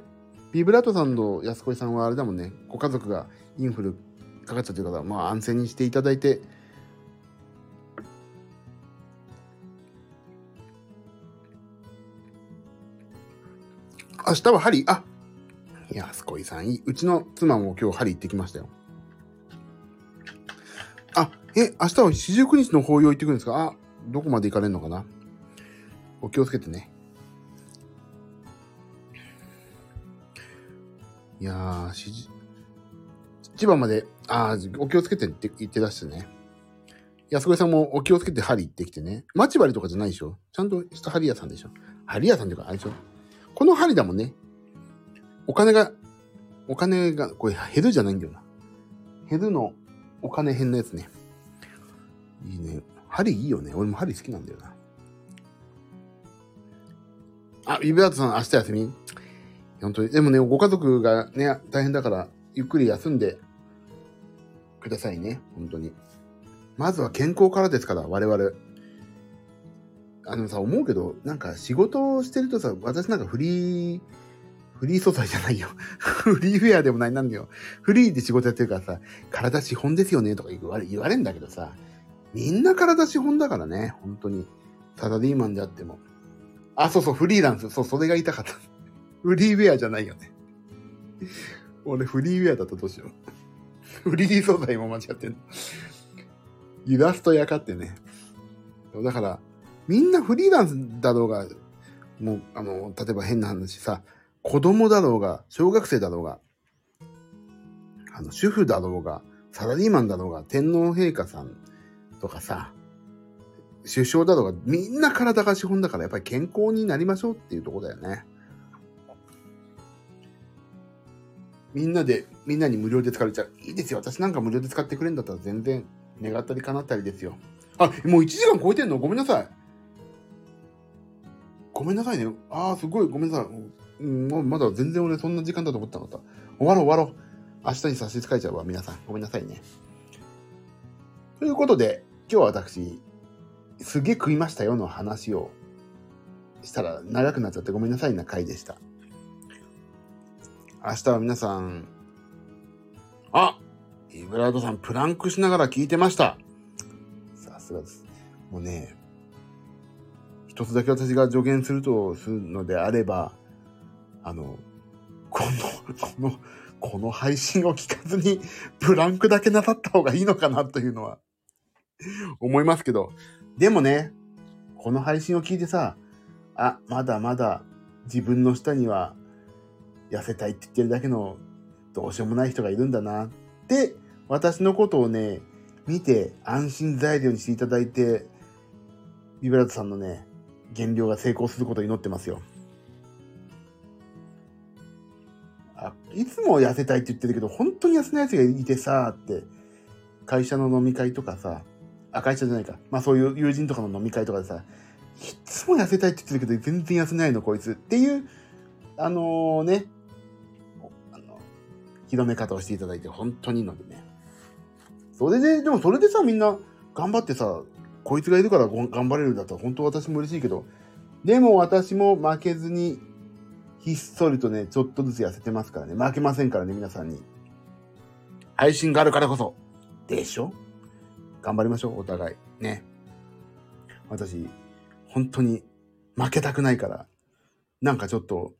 ビブラートさんと安子さんはあれだもんね、ご家族がインフルかかっちゃってる方まあ安静にしていただいて、明日は針、あ、安子さん、いい。うちの妻も今日針行ってきましたよ。あ、え、明日は四十九日の法要行ってくるんですか？あ、どこまで行かれるのかな？お気をつけてね。いやー、しじ、千葉まで、あ、お気をつけてって言って出してね。安子さんもお気をつけて針行ってきてね。待ち針とかじゃないでしょ？ちゃんとした針屋さんでしょ？針屋さんっていうか、あれでしょ？この針だもんね。お金が、お金が、これ減るじゃないんだよな。減るのお金変なやつね。いいね。針いいよね。俺も針好きなんだよな。あ、ビブラートさん明日休み？本当に。でもね、ご家族がね、大変だから、ゆっくり休んでくださいね。本当に。まずは健康からですから、我々。あのさ、思うけど、なんか仕事をしてるとさ、私なんかフリー、フリー素材じゃないよ。[LAUGHS] フリーフェアでもないなんだよ。フリーで仕事やってるからさ、体資本ですよねとか言われ、言われんだけどさ、みんな体資本だからね、本当に。サラリーマンであっても。あ、そうそう、フリーランス。そう、それが言いたかった。フリーウェアじゃないよね。俺、フリーウェアだったらどうしよう。フリー素材も間違ってんの。イラストやかってね。だから、みんなフリーランスだろうが、もう、あの、例えば変な話さ、子供だろうが、小学生だろうが、あの、主婦だろうが、サラリーマンだろうが、天皇陛下さんとかさ、首相だろうが、みんな体が資本だから、やっぱり健康になりましょうっていうとこだよね。みんなで、みんなに無料で使われちゃう。いいですよ。私なんか無料で使ってくれるんだったら全然願ったり叶ったりですよ。あ、もう1時間超えてんの？ごめんなさい。ごめんなさいね。ああ、すごい。ごめんなさい。もうまだ全然俺そんな時間だと思ってなかった。終わろう終わろう。明日に差し支えちゃうわ、皆さん。ごめんなさいね。ということで、今日は私、すげえ食いましたよの話をしたら長くなっちゃってごめんなさいな回でした。明日は皆さん、あイブラードさん、プランクしながら聞いてました。さすがです。もうね、一つだけ私が助言するとするのであれば、あの、この、この、この配信を聞かずに、プランクだけなさった方がいいのかなというのは、思いますけど。でもね、この配信を聞いてさ、あ、まだまだ自分の下には痩せたいって言ってるだけのどうしようもない人がいるんだなって、私のことをね、見て安心材料にしていただいて、ビブラートさんのね、減量が成功することを祈ってますよ。あ、いつも痩せたいって言ってるけど、本当に痩せない奴がいてさ、って、会社の飲み会とかさ、あ、会社じゃないか。まあそういう友人とかの飲み会とかでさ、いつも痩せたいって言ってるけど、全然痩せないの、こいつ。っていう、あのー、ね、あの、広め方をしていただいて、本当にいいのでね。それで、でもそれでさ、みんな頑張ってさ、こいつがいるから頑張れるんだったら、本当私も嬉しいけど、でも私も負けずにひっそりとね、ちょっとずつ痩せてますからね。負けませんからね、皆さんに。配信があるからこそ。でしょ？頑張りましょう、お互い。ね。私、本当に負けたくないから、なんかちょっと、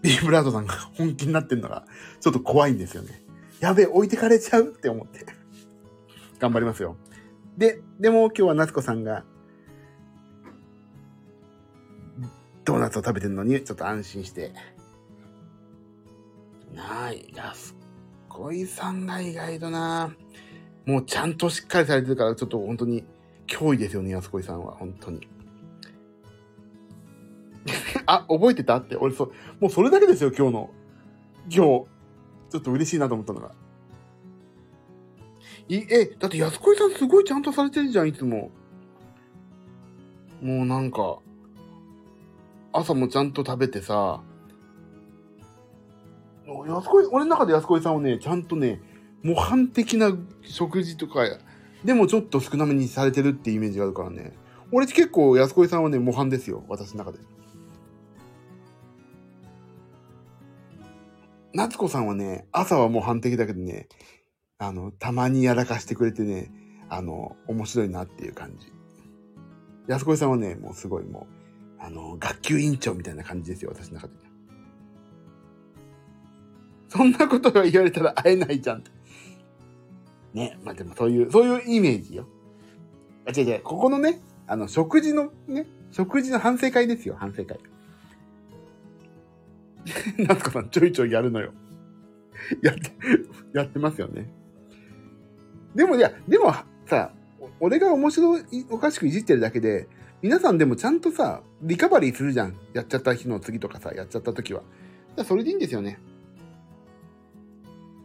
ビーブラードさんが [LAUGHS] 本気になってんのが、ちょっと怖いんですよね。やべえ、置いてかれちゃうって思って。頑張りますよ。で、でも今日は夏子さんがドーナツを食べてるのに、ちょっと安心して。なあ、安子いさんが意外とな、もうちゃんとしっかりされてるから、ちょっと本当に脅威ですよね、安子さんは。本当に。[LAUGHS] あ、覚えてたって、俺そ、もうそれだけですよ、今日の。今日、ちょっと嬉しいなと思ったのが。い、え、だって安子さんすごいちゃんとされてるじゃん、いつも。もうなんか、朝もちゃんと食べてさ、安子俺の中で安子さんはね、ちゃんとね、模範的な食事とか、でもちょっと少なめにされてるっていうイメージがあるからね。俺結構安子さんはね、模範ですよ。私の中で。夏子さんはね、朝は模範的だけどね、あの、たまにやらかしてくれてね、あの、面白いなっていう感じ。安子さんはね、もうすごいもう、あの、学級委員長みたいな感じですよ、私の中で。そんなことが言われたら会えないじゃん。ね。まあでもそういう、そういうイメージよ。あ、違う違う。ここのね、あの、食事のね、食事の反省会ですよ、反省会。夏子さん、ちょいちょいやるのよ。[LAUGHS] やって、やってますよね。でも、いや、でもさ、俺が面白い、おかしくいじってるだけで、皆さんでもちゃんとさ、リカバリーするじゃん。やっちゃった日の次とかさ、やっちゃった時は。じゃそれでいいんですよね。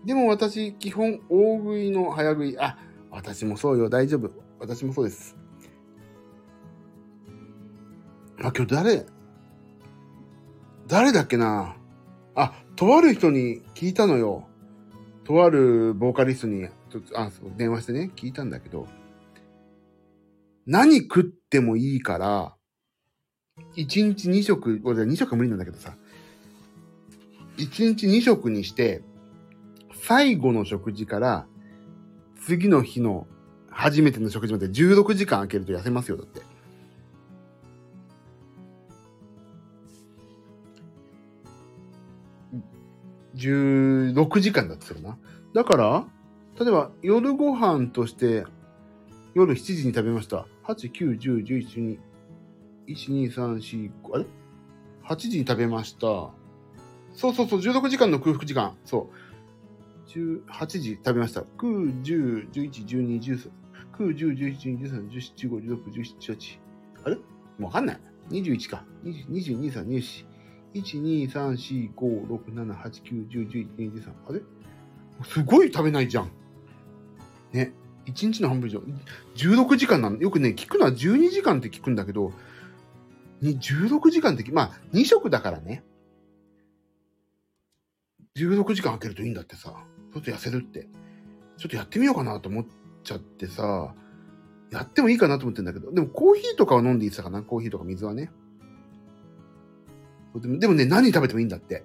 でも私、基本、大食いの早食い。あ、私もそうよ。大丈夫。私もそうです。あ、今日誰誰だっけなあ、とある人に聞いたのよ。とあるボーカリストに、あ、そう、電話してね、聞いたんだけど、何食ってもいいから、1日2食、俺2食は無理なんだけどさ、1日2食にして、最後の食事から次の日の初めての食事まで16時間空けると痩せますよ、だって。16時間だってするな。だから、例えば夜ご飯として夜7時に食べました。8、9、10、11、12、1、2、3、4、5、あれ ?8 時に食べました。そうそうそう、16時間の空腹時間。そう。18時食べました。9、10、11、12、13、9、10、11、12、13、14、15、16、17、18。あれ？もうわかんない。21か。20、22、3、24。1、2、3、4、5、6、7、8、9、10、11、12、13。あれ？すごい食べないじゃん。ね。1日の半分以上。16時間なの。よくね、聞くのは12時間って聞くんだけど、16時間って、まあ、2食だからね。16時間空けるといいんだってさ。ちょっと痩せるって。ちょっとやってみようかなと思っちゃってさ、やってもいいかなと思ってんだけど、でもコーヒーとかは飲んでいいさかな？コーヒーとか水はね。でもでもね、何食べてもいいんだって。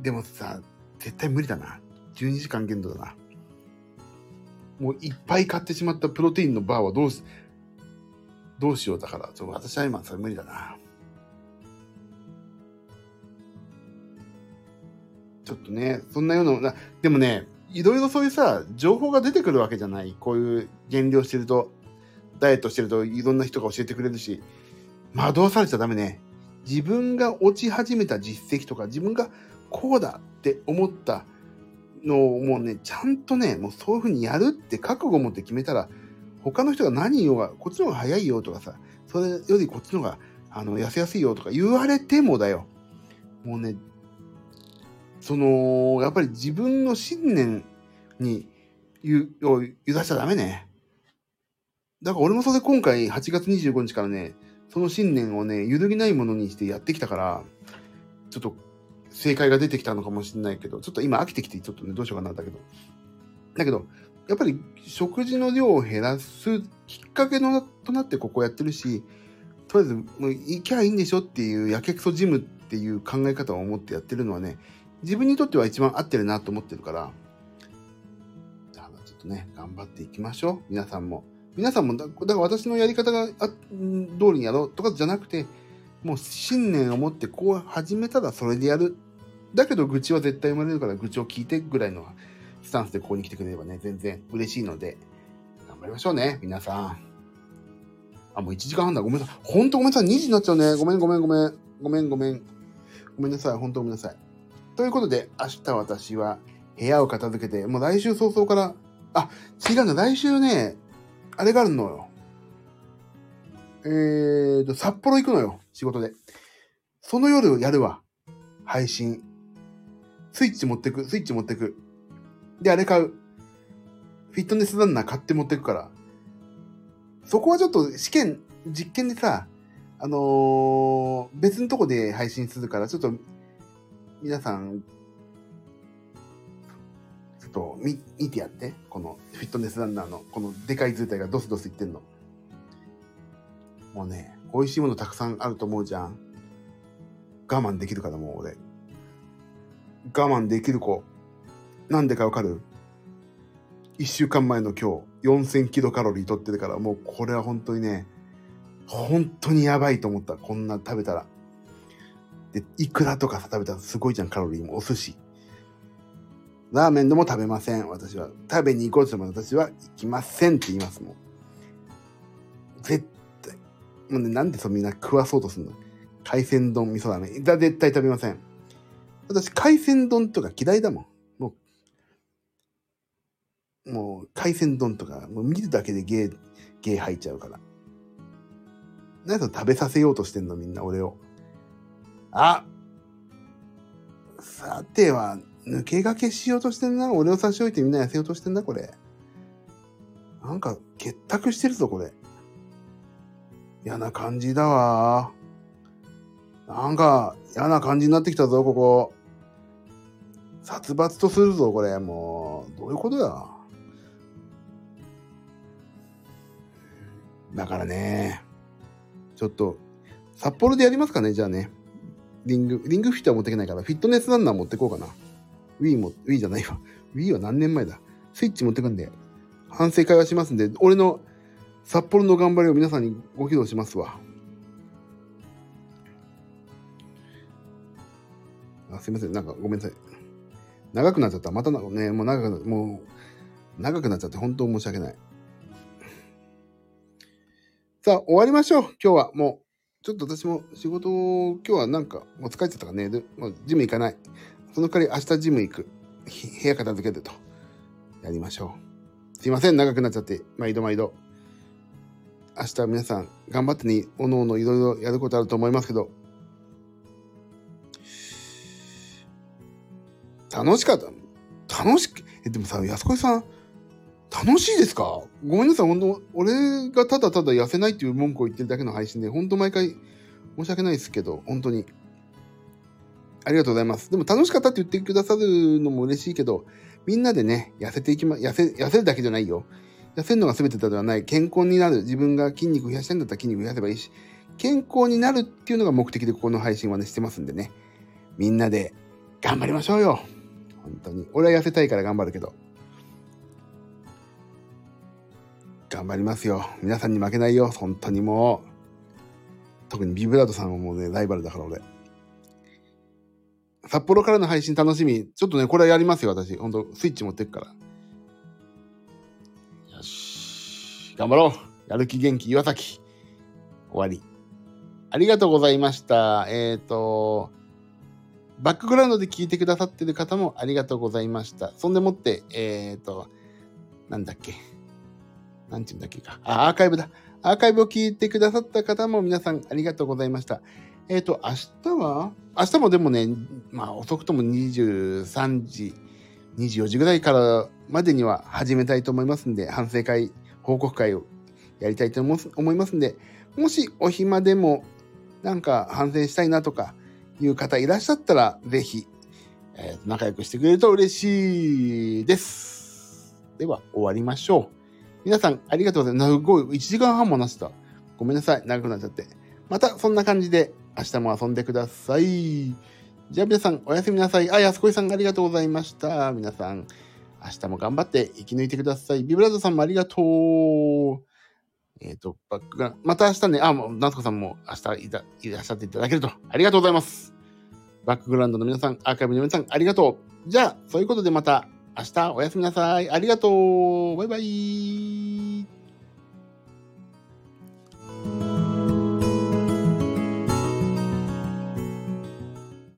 でもさ、絶対無理だな。12時間限度だな。もういっぱい買ってしまったプロテインのバーはどうし、どうしようだから、ちょ私は今それ無理だな。ちょっとね、そんなような、でもね、いろいろそういうさ、情報が出てくるわけじゃない。こういう減量してると、ダイエットしてるといろんな人が教えてくれるし、惑わされちゃダメね。自分が落ち始めた実績とか、自分がこうだって思ったのをもうね、ちゃんとね、もうそういうふうにやるって覚悟を持って決めたら、他の人が何言おうが、こっちの方が早いよとかさ、それよりこっちの方が、あの、痩せやすいよとか言われてもだよ。もうね、その、やっぱり自分の信念に、ゆ、を揺らしちゃダメね。だから俺もそれ今回8月25日からね、その信念をね、揺るぎないものにしてやってきたから、ちょっと正解が出てきたのかもしれないけど、ちょっと今飽きてきて、ちょっとね、どうしようかなだけど。だけど、やっぱり食事の量を減らすきっかけのとなってここやってるし、とりあえず、もう行きゃいいんでしょっていうやけくそジムっていう考え方を持ってやってるのはね、自分にとっては一番合ってるなと思ってるから、じゃあちょっとね、頑張っていきましょう。皆さんも。皆さんもだ、だから私のやり方があ通りにやろうとかじゃなくて、もう信念を持ってこう始めたらそれでやる。だけど愚痴は絶対生まれるから愚痴を聞いてぐらいのスタンスでここに来てくれればね、全然嬉しいので、頑張りましょうね、皆さん。あ、もう1時間半だ。ごめんなさい。ほんとごめんなさい。2時になっちゃうね。ごめんごめんごめん。ごめんごめん。ごめんなさい。ほんとごめんなさい。ということで、明日私は部屋を片付けて、もう来週早々から、あ、違うんだ。来週ね、あれがあるのよ。えーと、札幌行くのよ。仕事で。その夜やるわ。配信。スイッチ持ってく。スイッチ持ってく。で、あれ買う。フィットネスランナー買って持ってくから。そこはちょっと試験、実験でさ、あのー、別のとこで配信するから、ちょっと、皆さん、ちょっと見、見てやって。このフィットネスランナーの、このでかい図体がドスドスいってんの。もうね、美味しいものたくさんあると思うじゃん。我慢できるからもう俺。我慢できる子。なんでかわかる？一週間前の今日、4000キロカロリー取ってるから、もうこれは本当にね、本当にやばいと思った。こんな食べたら。で、イクラとかさ、食べたらすごいじゃん、カロリーも。お寿司。ラーメンでも食べません、私は。食べに行こうとしても私は行きませんって言いますもん。絶対。もうね、なんでそんな食わそうとするの？海鮮丼、味噌ラーメン。絶対食べません。私、海鮮丼とか嫌いだもん。もう、もう、海鮮丼とか、もう見るだけでゲー、ゲー入っちゃうから。何そ食べさせようとしてんのみんな、俺を。あさては、抜け駆けしようとしてんな。俺を差し置いてみんな痩せようとしてんな、これ。なんか、結託してるぞ、これ。嫌な感じだわ。なんか、嫌な感じになってきたぞ、ここ。殺伐とするぞ、これ。もう、どういうことだ。だからね。ちょっと、札幌でやりますかね、じゃあね。リング、リングフィットは持っていけないから、フィットネスランナー持ってこうかな。Wii も、Wii じゃないわ。Wii は何年前だ。スイッチ持ってくんで、反省会はしますんで、俺の札幌の頑張りを皆さんにご披露しますわ。あすいません。なんかごめんなさい。長くなっちゃった。また、ね、もう長く、もう、長くなっちゃって本当申し訳ない。さあ、終わりましょう。今日はもう、ちょっと私も仕事、今日はなんか、もう疲れちゃったからね、もうジム行かない。その代わり明日ジム行く。部屋片付けてと。やりましょう。すいません、長くなっちゃって。毎度毎度。明日皆さん頑張ってね、おのおのいろいろやることあると思いますけど。楽しかった。楽しく、え、でもさ、安子さん、楽しいですか？ごめんなさい、本当俺がただただ痩せないっていう文句を言ってるだけの配信で、本当毎回申し訳ないですけど、本当に。ありがとうございます。でも楽しかったって言ってくださるのも嬉しいけど、みんなでね、痩せていきま、痩せ、痩せるだけじゃないよ。痩せるのが全てではない。健康になる。自分が筋肉増やしたいんだったら筋肉増やせばいいし、健康になるっていうのが目的でここの配信はね、してますんでね。みんなで頑張りましょうよ。本当に。俺は痩せたいから頑張るけど。頑張りますよ。皆さんに負けないよ。本当にもう。特にビブラートさんはもうね、ライバルだから俺。札幌からの配信楽しみ。ちょっとね、これはやりますよ、私。ほんと、スイッチ持ってくから。よし。頑張ろう。やる気元気岩崎。終わり。ありがとうございました。えっ、ー、と、バックグラウンドで聞いてくださってる方もありがとうございました。そんでもって、えっ、ー、と、なんだっけ？なんて言うんだっけか？あ、アーカイブだ。アーカイブを聞いてくださった方も皆さんありがとうございました。えっ、ー、と、明日は？明日もでもね、まあ遅くとも23時、24時ぐらいからまでには始めたいと思いますんで、反省会、報告会をやりたいと思いますんで、もしお暇でもなんか反省したいなとかいう方いらっしゃったら、ぜひ、えー、仲良くしてくれると嬉しいです。では、終わりましょう。皆さん、ありがとうございます。すごい、1時間半も話した。ごめんなさい。長くなっちゃって。また、そんな感じで、明日も遊んでください。じゃあ皆さん、おやすみなさい。あ、安子さんありがとうございました。皆さん、明日も頑張って生き抜いてください。ビブラードさんもありがとう。えっ、ー、と、バックが、また明日ね、あ、もう、夏子さんも明日いたいらっしゃっていただけると、ありがとうございます。バックグラウンドの皆さん、アーカイブの皆さん、ありがとう。じゃあ、そういうことでまた明日おやすみなさい。ありがとう。バイバイ。